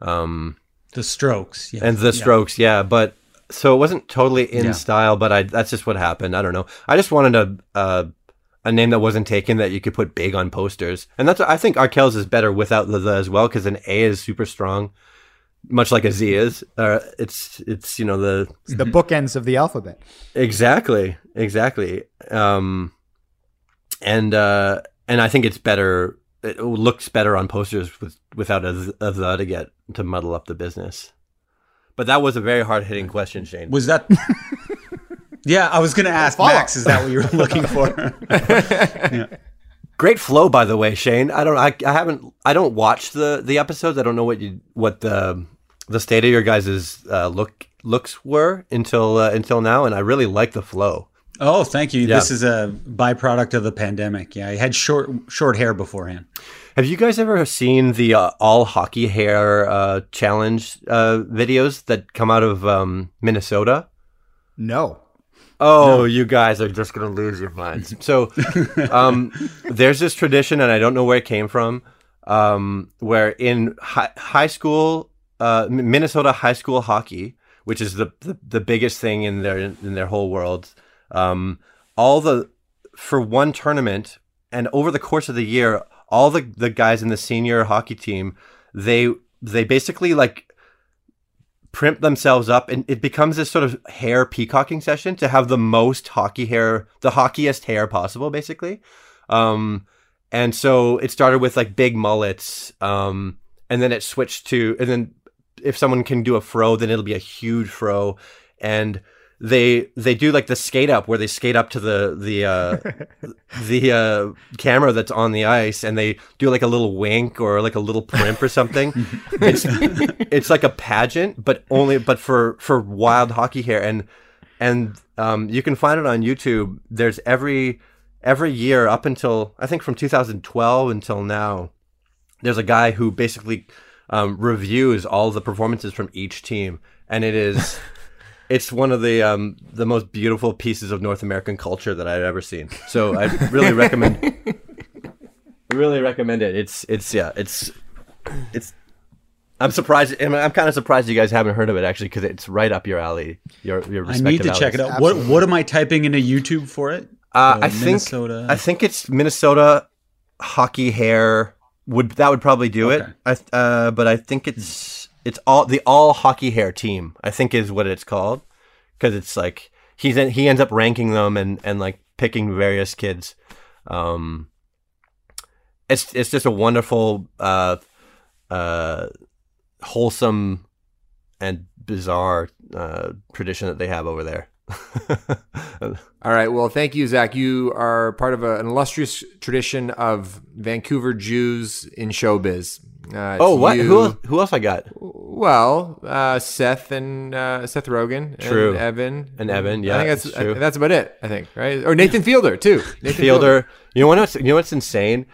um, The Strokes, yeah. and the Yeah. Strokes, yeah. But so it wasn't totally in Yeah. style, but I that's just what happened. I don't know. I just wanted a uh, a name that wasn't taken that you could put big on posters, and that's I think Arkells is better without the, the as well because an A is super strong, much like a Z is. Uh, it's it's you know the It's the bookends of the alphabet. Exactly, exactly. Um, and uh, and I think it's better. It looks better on posters with without a, th- a the to get to muddle up the business. But that was a very hard hitting question, Shane. Was that? *laughs* yeah, I was going to ask Follow-up. Max. Is that what you were looking for? *laughs* Great flow, by the way, Shane. I don't. I, I haven't. I don't watch the the episodes. I don't know what you what the the state of your guys's uh, look looks were until uh, until now, and I really like the flow. oh, thank you. Yeah. This is a byproduct of the pandemic. Yeah, I had short short hair beforehand. Have you guys ever seen the uh, all hockey hair uh, challenge uh, videos that come out of um, Minnesota? No. Oh, you guys are just gonna lose your minds. So, um, *laughs* there's this tradition, and I don't know where it came from, um, where in hi- high school, uh, Minnesota high school hockey, which is the, the the biggest thing in their in their whole world, um, all the for one tournament, and over the course of the year, all the the guys in the senior hockey team, they they basically like primp themselves up and it becomes this sort of hair peacocking session to have the most hockey hair the hockiest hair possible basically. Um and so it started with like big mullets um and then it switched to and then if someone can do a fro then it'll be a huge fro. And they they do like the skate up where they skate up to the the uh *laughs* the uh camera that's on the ice and they do like a little wink or like a little primp or something. *laughs* It's it's like a pageant but only but for for wild hockey hair. And and um you can find it on YouTube. There's every every year up until I think from 2012 until now there's a guy who basically um, reviews all the performances from each team, and it is *laughs* it's one of the um, the most beautiful pieces of North American culture that I've ever seen. So I really recommend I *laughs* really recommend it. It's it's yeah it's it's I'm surprised. I mean, I'm kind of surprised you guys haven't heard of it actually, because it's right up your alley. Your your I need to respective check it alleys. out. What what am I typing into YouTube for it? Uh, Uh, I think Minnesota. I think it's Minnesota hockey hair would that would probably do Okay. it. I, uh, but I think it's it's all the all hockey hair team. I think is what it's called because it's like he's in, he ends up ranking them and and like picking various kids. Um, it's it's just a wonderful, uh, uh, wholesome and bizarre uh, tradition that they have over there. *laughs* All right. Well, thank you, Zach. You are part of a, an illustrious tradition of Vancouver Jews in showbiz. Uh, oh, what? you- Who else, who else I got? Well, uh, Seth and uh, Seth Rogen, True. and Evan, And Evan, yeah, I think that's. I- that's about it. I think right, or Nathan Fielder too. *laughs* Nathan Fielder. You know what's you know what's insane?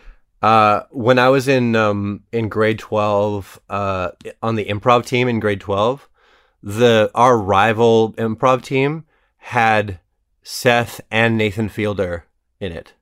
Uh, when I was in um, in grade twelve, uh, on the improv team in grade twelve, the our rival improv team had Seth and Nathan Fielder in it.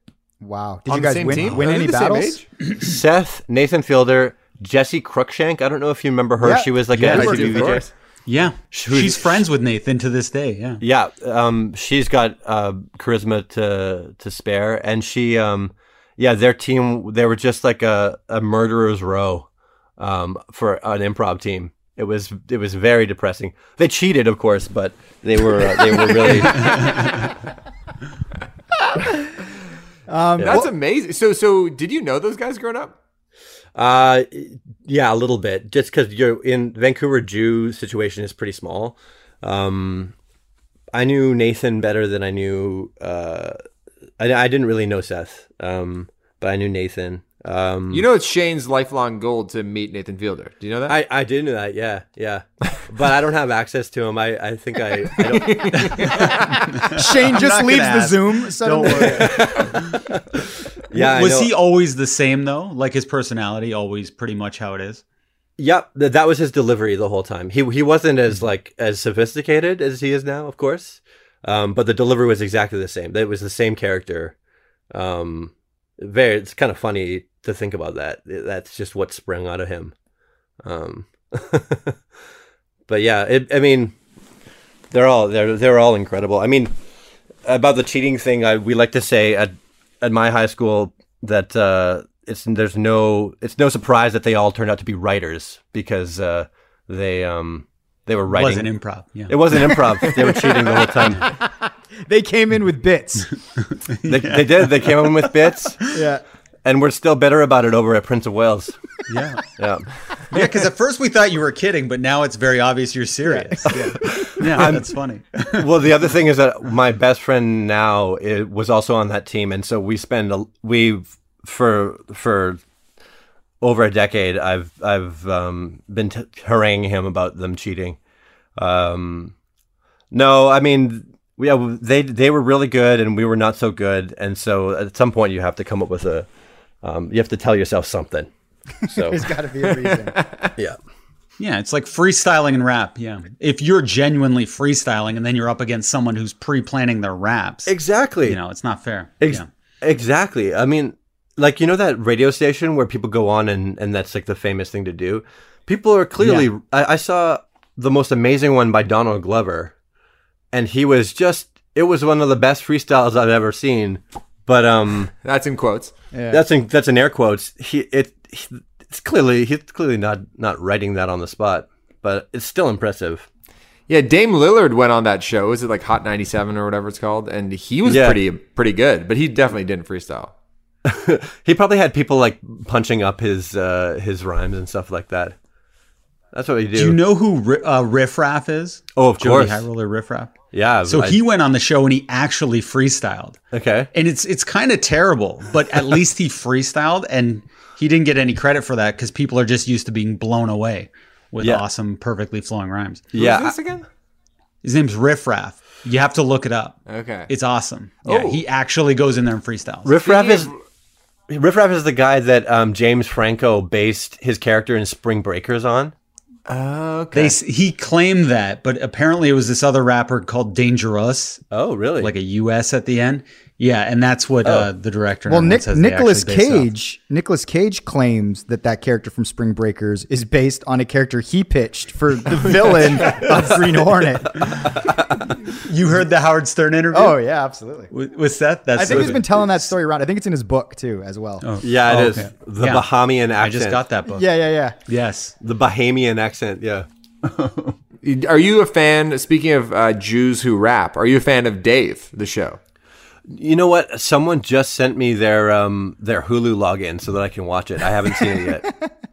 Wow. Did On you guys win, team? win any battles? *clears throat* Seth, Nathan Fielder, Jessi Cruickshank. I don't know if you remember her. Yeah. She was like Yeah, a of ITV VJ. Yeah, Who's- she's friends with Nathan to this day. Yeah. Yeah, um, she's got uh, charisma to to spare, and she, um, yeah, their team they were just like a, a murderer's row um, for an improv team. It was it was very depressing. They cheated, of course, but they were uh, they were really *laughs* Um, That's amazing. So, so did you know those guys growing up? uh, yeah, a little bit. Just because you're in Vancouver, Jew situation is pretty small. Um, I knew Nathan better than I knew. Uh, I, I didn't really know Seth, um, but I knew Nathan. Um, You know, it's Shane's lifelong goal to meet Nathan Fielder. Do you know that? I, I did know that, yeah, yeah, *laughs* but I don't have access to him. I, I think I, I don't, *laughs* Shane just leaves the ask. Zoom. Don't worry. *laughs* yeah. I was know- he always the same though? Like his personality always pretty much how it is. Yep, th- that was his delivery the whole time. He he wasn't as like as sophisticated as he is now, of course, um, but the delivery was exactly the same. It was the same character. Um, very, it's kind of funny to think about that. That's just what sprung out of him. Um, *laughs* but yeah, it, I mean, they're all they're they're all incredible. I mean, about the cheating thing, I we like to say at at my high school that uh, it's there's no it's no surprise that they all turned out to be writers because uh, they um they were writing. It wasn't improv. Yeah. it wasn't improv. they were cheating the whole time. *laughs* They came in with bits. *laughs* They, they did. They came in with bits, yeah. and we're still bitter about it over at Prince of Wales. *laughs* yeah. Yeah. Yeah, because at first we thought you were kidding, but now it's very obvious you're serious. Yeah, yeah that's funny. well, the other thing is that my best friend now i was also on that team, and so we spend a, we for for over a decade. I've I've um, been t- haranguing him about them cheating. Um, no, I mean, yeah, they they were really good, and we were not so good, and so at some point you have to come up with a, um, you have to tell yourself something. So *laughs* There's got to be a reason. *laughs* yeah. Yeah, it's like freestyling and rap. Yeah. If you're genuinely freestyling and then you're up against someone who's pre-planning their raps, Exactly. you know, it's not fair. Ex- yeah. Exactly. I mean, like you know that radio station where people go on and and that's like the famous thing to do. People are clearly. Yeah. I, I saw the most amazing one by Donald Glover, and he was just. It was one of the best freestyles I've ever seen. But um, *laughs* That's in quotes. Yeah. that's in that's in air quotes. He it he, it's clearly he's clearly not not writing that on the spot, but it's still impressive. Yeah, Dame Lillard went on that show. Is it like Hot 97 or whatever it's called? And he was Yeah. pretty pretty good, but he definitely didn't freestyle. *laughs* He probably had people like punching up his uh his rhymes and stuff like that. That's what he do. Do you know who Ri- uh, Riff Raff is? Oh, of Jody course. High Roller Riff Raff. Yeah. So I- he went on the show and he actually freestyled. okay. And it's it's kind of terrible, but at *laughs* least he freestyled and he didn't get any credit for that because people are just used to being blown away with Yeah. awesome, perfectly flowing rhymes. Who Yeah. is this again? His name's Riff Raff. You have to look it up. Okay. It's awesome. Yeah, Oh. he actually goes in there and freestyles. Riff Raff is Speaking Riff Raff is the guy that um, James Franco based his character in Spring Breakers on. Oh, okay. They he claimed that, but apparently it was this other rapper called Dangeruss, Oh, really? like a US at the end. Yeah, and that's what uh, the director. Well, Nick, says Nicolas actually off. Cage, Nicolas Cage claims that that character from Spring Breakers is based on a character he pitched for the *laughs* villain of Green Hornet. You heard the Howard Stern interview? Oh yeah, absolutely. with, with Seth. That's I think he's so- been telling that story around. I think it's in his book too, as well. Yeah, it Oh, is okay. the Yeah. Bahamian accent. I just got that book. Yeah, yeah, yeah. Yes. the Bahamian accent. Yeah. *laughs* Are you a fan? Speaking of uh, Jews who rap, are you a fan of Dave, the show? You know what? Someone just sent me their um their Hulu login so that I can watch it. I haven't seen it yet. *laughs*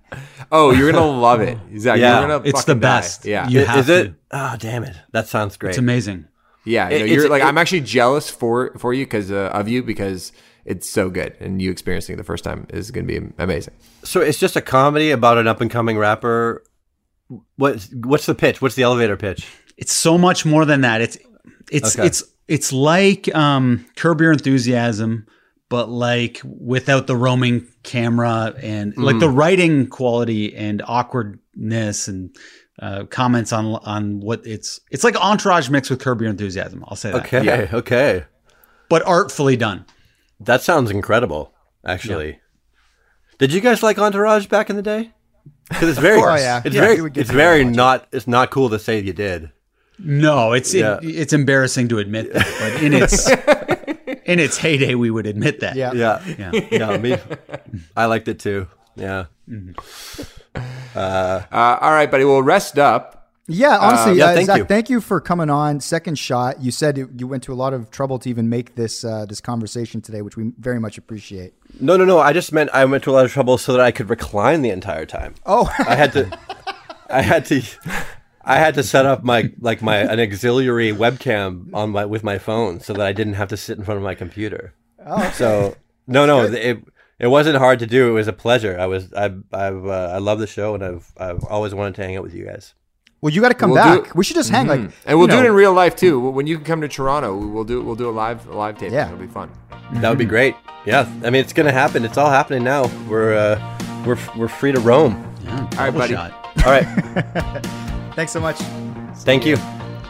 Oh, you're gonna love it. Zach, Yeah. you're gonna It's the fucking die. best. Yeah, You I- have is it? to. Oh, damn it! That sounds great. It's amazing. yeah. no, you're it's- like it- I'm actually jealous for for you because uh, of you because it's so good and you experiencing it the first time is gonna be amazing. So it's just a comedy about an up and coming rapper. What what's the pitch? What's the elevator pitch? It's so much more than that. It's it's Okay. it's it's like um, Curb Your Enthusiasm, but like without the roaming camera and like the writing quality and awkwardness and uh, comments on on what it's it's like Entourage mixed with Curb Your Enthusiasm. I'll say that. Okay, Yeah. okay. but artfully done. That sounds incredible. Actually, did you guys like Entourage back in the day? Because it's very. Oh, yeah. it's Yeah, very, it's very not. It's not cool to say you did. No, it's Yeah. it, it's embarrassing to admit that, but in its *laughs* in its heyday, we would admit that. Yeah. Yeah, Yeah. *laughs* yeah. Me, I liked it too. Yeah. Uh, all right, buddy. Well, rest up. Yeah, honestly, yeah, uh, thank Zach, you. thank you for coming on. Second shot. You said you you went to a lot of trouble to even make this uh, this conversation today, which we very much appreciate. No, no, no. I just meant I went to a lot of trouble so that I could recline the entire time. Oh, I had to, *laughs* I had to, I had to set up my like my an auxiliary webcam on my with my phone so that I didn't have to sit in front of my computer. Oh, So no, no, it it wasn't hard to do. It was a pleasure. I was I I've uh, I love the show and I've I've always wanted to hang out with you guys. well, you got to come We'll back. it- we should just hang like, And we'll you do know, it in real life too. When you can come to Toronto, we'll do we'll do a live a live tape. Yeah. it'll be fun. That would be great. Yeah, I mean it's gonna happen. It's all happening now. We're uh, we're we're free to roam. Yeah, All right, buddy. shot. All right. *laughs* Thanks so much. Thank you.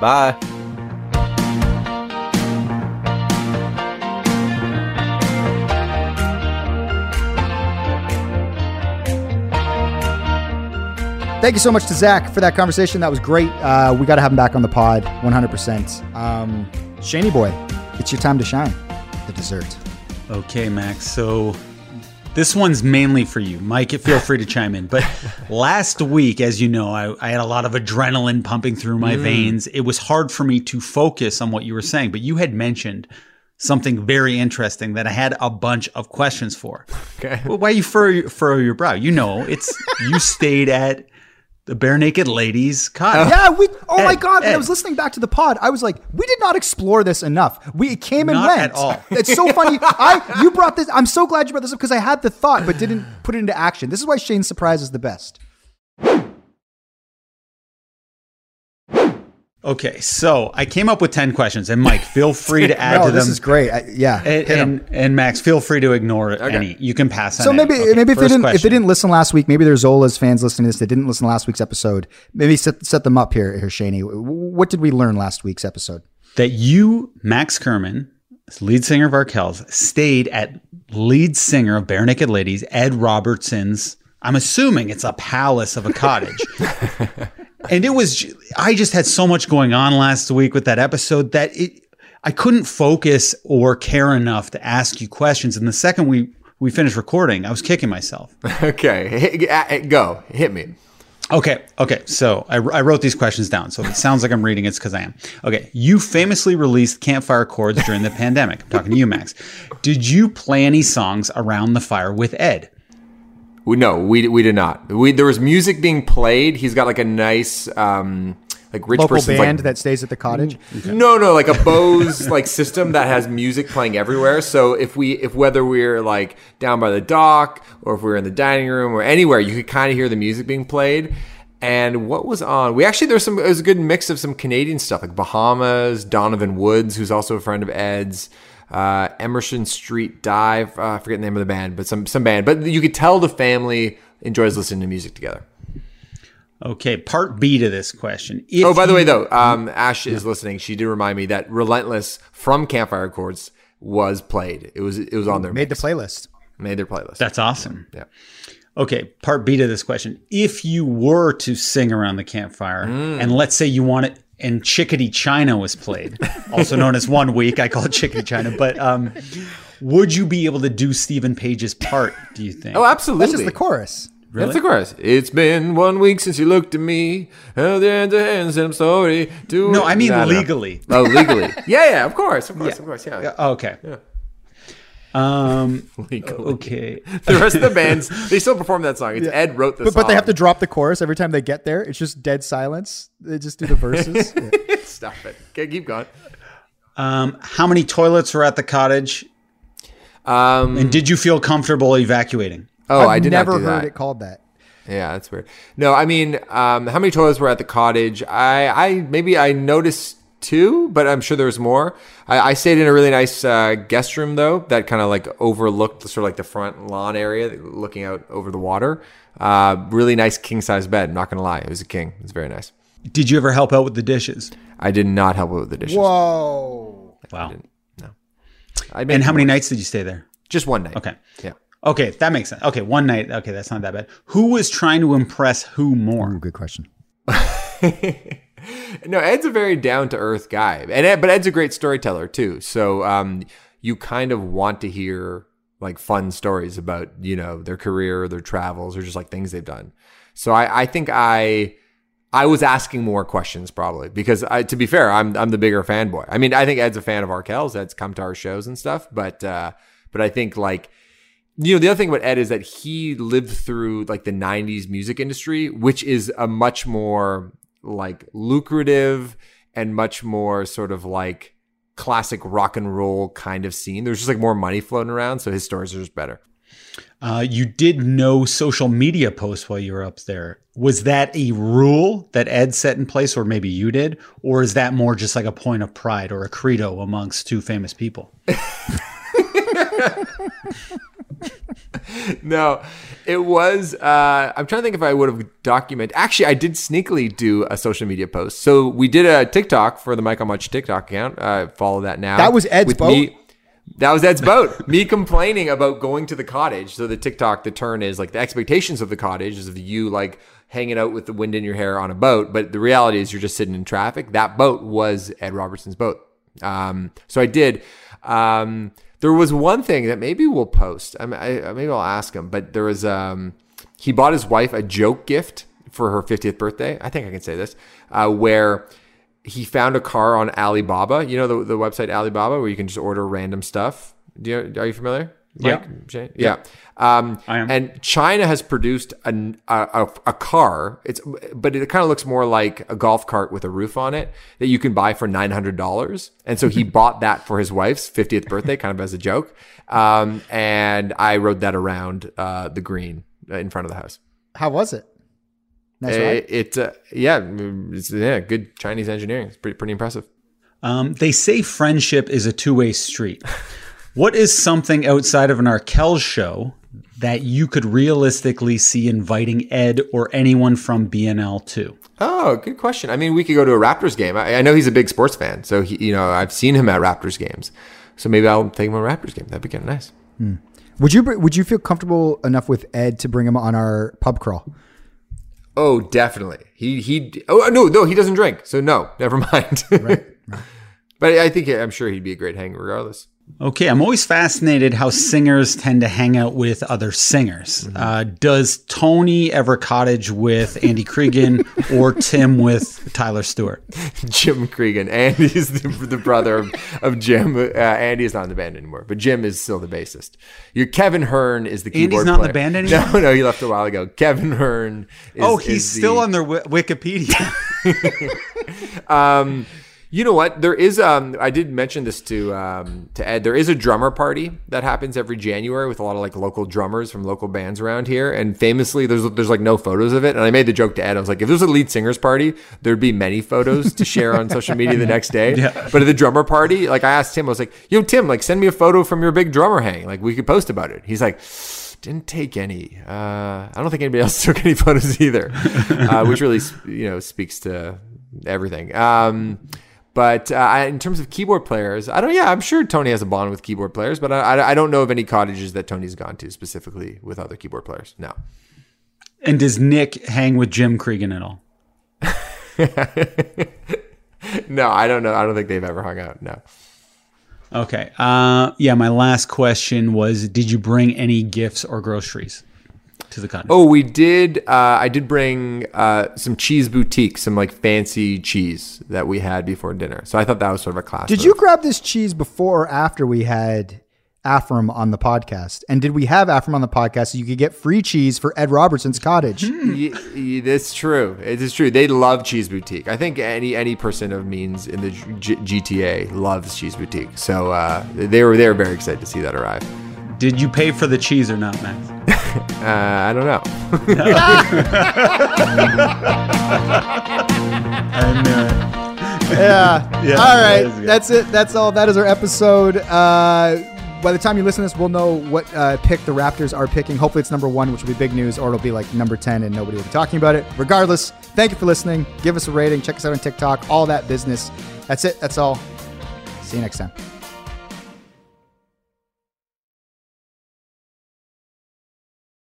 Bye. Thank you so much to Zach for that conversation. That was great. Uh, we got to have him back on the pod, 100%. Um, Shaney boy, it's your time to shine. The dessert. Okay, Max. So this one's mainly for you. Mike, feel free to chime in. But *laughs* last week, as you know, I, I had a lot of adrenaline pumping through my mm. veins. It was hard for me to focus on what you were saying, but you had mentioned something very interesting that I had a bunch of questions for. Okay. Well, why you furrow, furrow your brow? You know, it's you *laughs* stayed at the Barenaked Ladies cottage. Oh. Yeah, we. Oh my Ed, god! When I was listening back to the pod, I was like, we did not explore this enough. We it came and Not went. at all. It's so *laughs* funny. I you brought this. I'm so glad you brought this up because I had the thought but didn't put it into action. This is why Shane's surprise is the best. Okay, so I came up with 10 questions, and Mike, feel *laughs* free to add no, to them. this is great. I, yeah, And, hit 'em. and, and Max, feel free to ignore any. You can pass on So any. maybe Okay, maybe if they didn't if they didn't listen last week, maybe there's Zola's fans listening to this. They didn't listen to last week's episode. Maybe set set them up here, here, Shaney. What did we learn last week's episode? that you, Max Kerman, lead singer of Arkells, stayed at lead singer of Barenaked Ladies, Ed Robertson's. I'm assuming it's a palace of a cottage. *laughs* and it was, I just had so much going on last week with that episode that it, I couldn't focus or care enough to ask you questions. And the second we, we finished recording, I was kicking myself. *laughs* Okay. Hit, go. Hit me. Okay, okay. So I, I wrote these questions down. So if it sounds like I'm reading, it's because I am. Okay, you famously released campfire chords during the *laughs* pandemic. I'm talking to you, Max. Did you play any songs around the fire with Ed? We, no, we we did not. We there was music being played. He's got like a nice um like rich Local band like that stays at the cottage. No, no, like a Bose *laughs* like system that has music playing everywhere. So if we, if whether we're like down by the dock or if we're in the dining room or anywhere, you could kind of hear the music being played. And what was on? We actually there's some. It was a good mix of some Canadian stuff like Bahamas, Donovan Woods, who's also a friend of Ed's. Uh, Emerson Street Dive. Uh, I forget the name of the band, but some some band. But you could tell the family enjoys listening to music together. Okay, part B to this question. If Oh, by the you- way, though, um, Ash is listening. She did remind me that Relentless from Campfire Chords was played. It was it was on their Made the playlist. made their playlist. That's awesome. yeah. Okay, part B to this question. If you were to sing around the campfire, Mm. and let's say you want it, and Chickadee China was played, also known as One Week, I call it Chickadee China, but um, would you be able to do Steven Page's part, do you think? Oh, absolutely. That's just the chorus. Really? That's the chorus. It's been one week since you looked at me. Held your hands, hands, and I'm sorry. To no, I mean No, no. legally. Oh, legally. *laughs* yeah, yeah, of course, of course, of course, yeah. Yeah, Okay. Um, *laughs* Legally. okay. *laughs* The rest of the bands, they still perform that song. It's Ed wrote the But, song. but they have to drop the chorus every time they get there. It's just dead silence. They just do the verses. Yeah. *laughs* stop it. Okay, keep going. Um, how many toilets were at the cottage? Um, And did you feel comfortable evacuating? oh, I've I did never not do heard that. it called that. Yeah, that's weird. No, I mean, um, how many toilets were at the cottage? I, I maybe I noticed two, but I'm sure there was more. I, I stayed in a really nice uh, guest room though, that kind of like overlooked the sort of like the front lawn area, looking out over the water. Uh, really nice king size bed. Not gonna lie, it was a king. It was very nice. Did you ever help out with the dishes? I did not help out with the dishes. Whoa. Wow. I made And how many nights did you stay there? Just one night. Okay. Yeah. Okay, that makes sense. Okay, one night. Okay, that's not that bad. Who was trying to impress who more? Ooh, good question. *laughs* No, Ed's a very down to earth guy, and Ed, but Ed's a great storyteller too. So um, you kind of want to hear like fun stories about you know their career, their travels, or just like things they've done. So I, I think I I was asking more questions probably because I, to be fair, I'm I'm the bigger fanboy. I mean, I think Ed's a fan of Arkells. Ed's come to our shows and stuff, but uh, but I think like you know the other thing about ed is that he lived through like the 90s music industry which is a much more like lucrative and much more sort of like classic rock and roll kind of scene there's just like more money floating around so his stories are just better Uh, you did no social media posts while you were up there. Was that a rule that Ed set in place, or maybe you did? Or is that more just like a point of pride or a credo amongst two famous people? *laughs* *laughs* no it was uh i'm trying to think if i would have documented actually i did sneakily do a social media post so we did a tiktok for the michael much tiktok account uh follow that now That was Ed's boat? me that was Ed's boat. *laughs* Me complaining about going to the cottage. So the TikTok, the turn is like the expectations of the cottage is of you like hanging out with the wind in your hair on a boat, but the reality is you're just sitting in traffic. That boat was Ed Robertson's boat. Um, so I did. Um, there was one thing that maybe we'll post. I, I maybe I'll ask him, but there was um, he bought his wife a joke gift for her 50th birthday. I think I can say this, uh, where he found a car on Alibaba. You know the, the website Alibaba where you can just order random stuff. Do you, are you familiar? Mike? Yeah. Shane? Yeah. Um, I am. And China has produced an, a, a, a car. It's but it kind of looks more like a golf cart with a roof on it that you can buy for nine hundred dollars. And so he *laughs* bought that for his wife's fiftieth birthday, kind of as a joke. Um, and I rode that around uh, the green in front of the house. How was it? Nice It, it uh, yeah, it's yeah, good Chinese engineering. It's pretty pretty impressive. Um, they say friendship is a two way street. *laughs* what is something outside of an Arkell show that you could realistically see inviting Ed or anyone from BNL to? Oh, good question. I mean, we could go to a Raptors game. I, I know he's a big sports fan, so he, you know, I've seen him at Raptors games. So maybe I'll take him to a Raptors game. That'd be kind of nice. Hmm. Would you would you feel comfortable enough with Ed to bring him on our pub crawl? Oh, definitely. He he. Oh uh, no, no, he doesn't drink. So no, *laughs* never mind. Right. *laughs* but I think I'm sure he'd be a great hang regardless. Okay, I'm always fascinated how singers tend to hang out with other singers. Uh, does Tony ever cottage with Andy Creeggan or Tim with Tyler Stewart? *laughs* Jim Creeggan. Andy's the, the brother of, of Jim. Uh, Andy is not in the band anymore, but Jim is still the bassist. Your Kevin Hearn is the keyboard Andy's not in the band *laughs* anymore? No, no, he left a while ago. Kevin Hearn. Is, oh, he's is still the- on their wi- Wikipedia. *laughs* Um, you know what? There is. Um, I did mention this to um, to Ed. There is a drummer party that happens every January with a lot of like local drummers from local bands around here. And famously, there's there's like no photos of it. And I made the joke to Ed. I was like, if there's a lead singers party, there'd be many photos to share on social media the next day. *laughs* But at the drummer party, like I asked Tim, I was like, Yo, Tim, like send me a photo from your big drummer hang. Like we could post about it. He's like. Didn't take any. Uh, I don't think anybody else *laughs* took any photos either, *laughs* uh, which really, you know, speaks to everything. Um, But uh, I- in terms of keyboard players, I don't. Yeah, I'm sure Tony has a bond with keyboard players, but I, I, I don't know of any cottages that Tony's gone to specifically with other keyboard players. No. And does Nick hang with Jim Creeggan at all? *laughs* No, I don't know. I don't think they've ever hung out. No. Okay. Uh, yeah, my last question was Did you bring any gifts or groceries to the cottage? Oh, we did. Uh, I did bring uh, some cheese boutique, some like fancy cheese that we had before dinner. So I thought that was sort of a class. Did move. you grab this cheese before or after we had Afrim on the podcast? And did we have Afrim on the podcast so you could get free cheese for Ed Robertson's cottage? Y- y- It's true. It is true. They love Cheese Boutique. I think any any person of means in the G- GTA loves Cheese Boutique. So uh, they were they were very excited to see that arrive. Did you pay for the cheese or not, Max? *laughs* Uh, I don't know. *laughs* I knew it. yeah. Yeah, all that right. is good. That's it. That's all. That is our episode. Uh, by the time you listen to this, we'll know what uh, pick the Raptors are picking. Hopefully, it's number one, which will be big news, or it'll be like number 10 and nobody will be talking about it. Regardless, thank you for listening. Give us a rating. Check us out on TikTok. All that business. That's it. That's all. See you next time.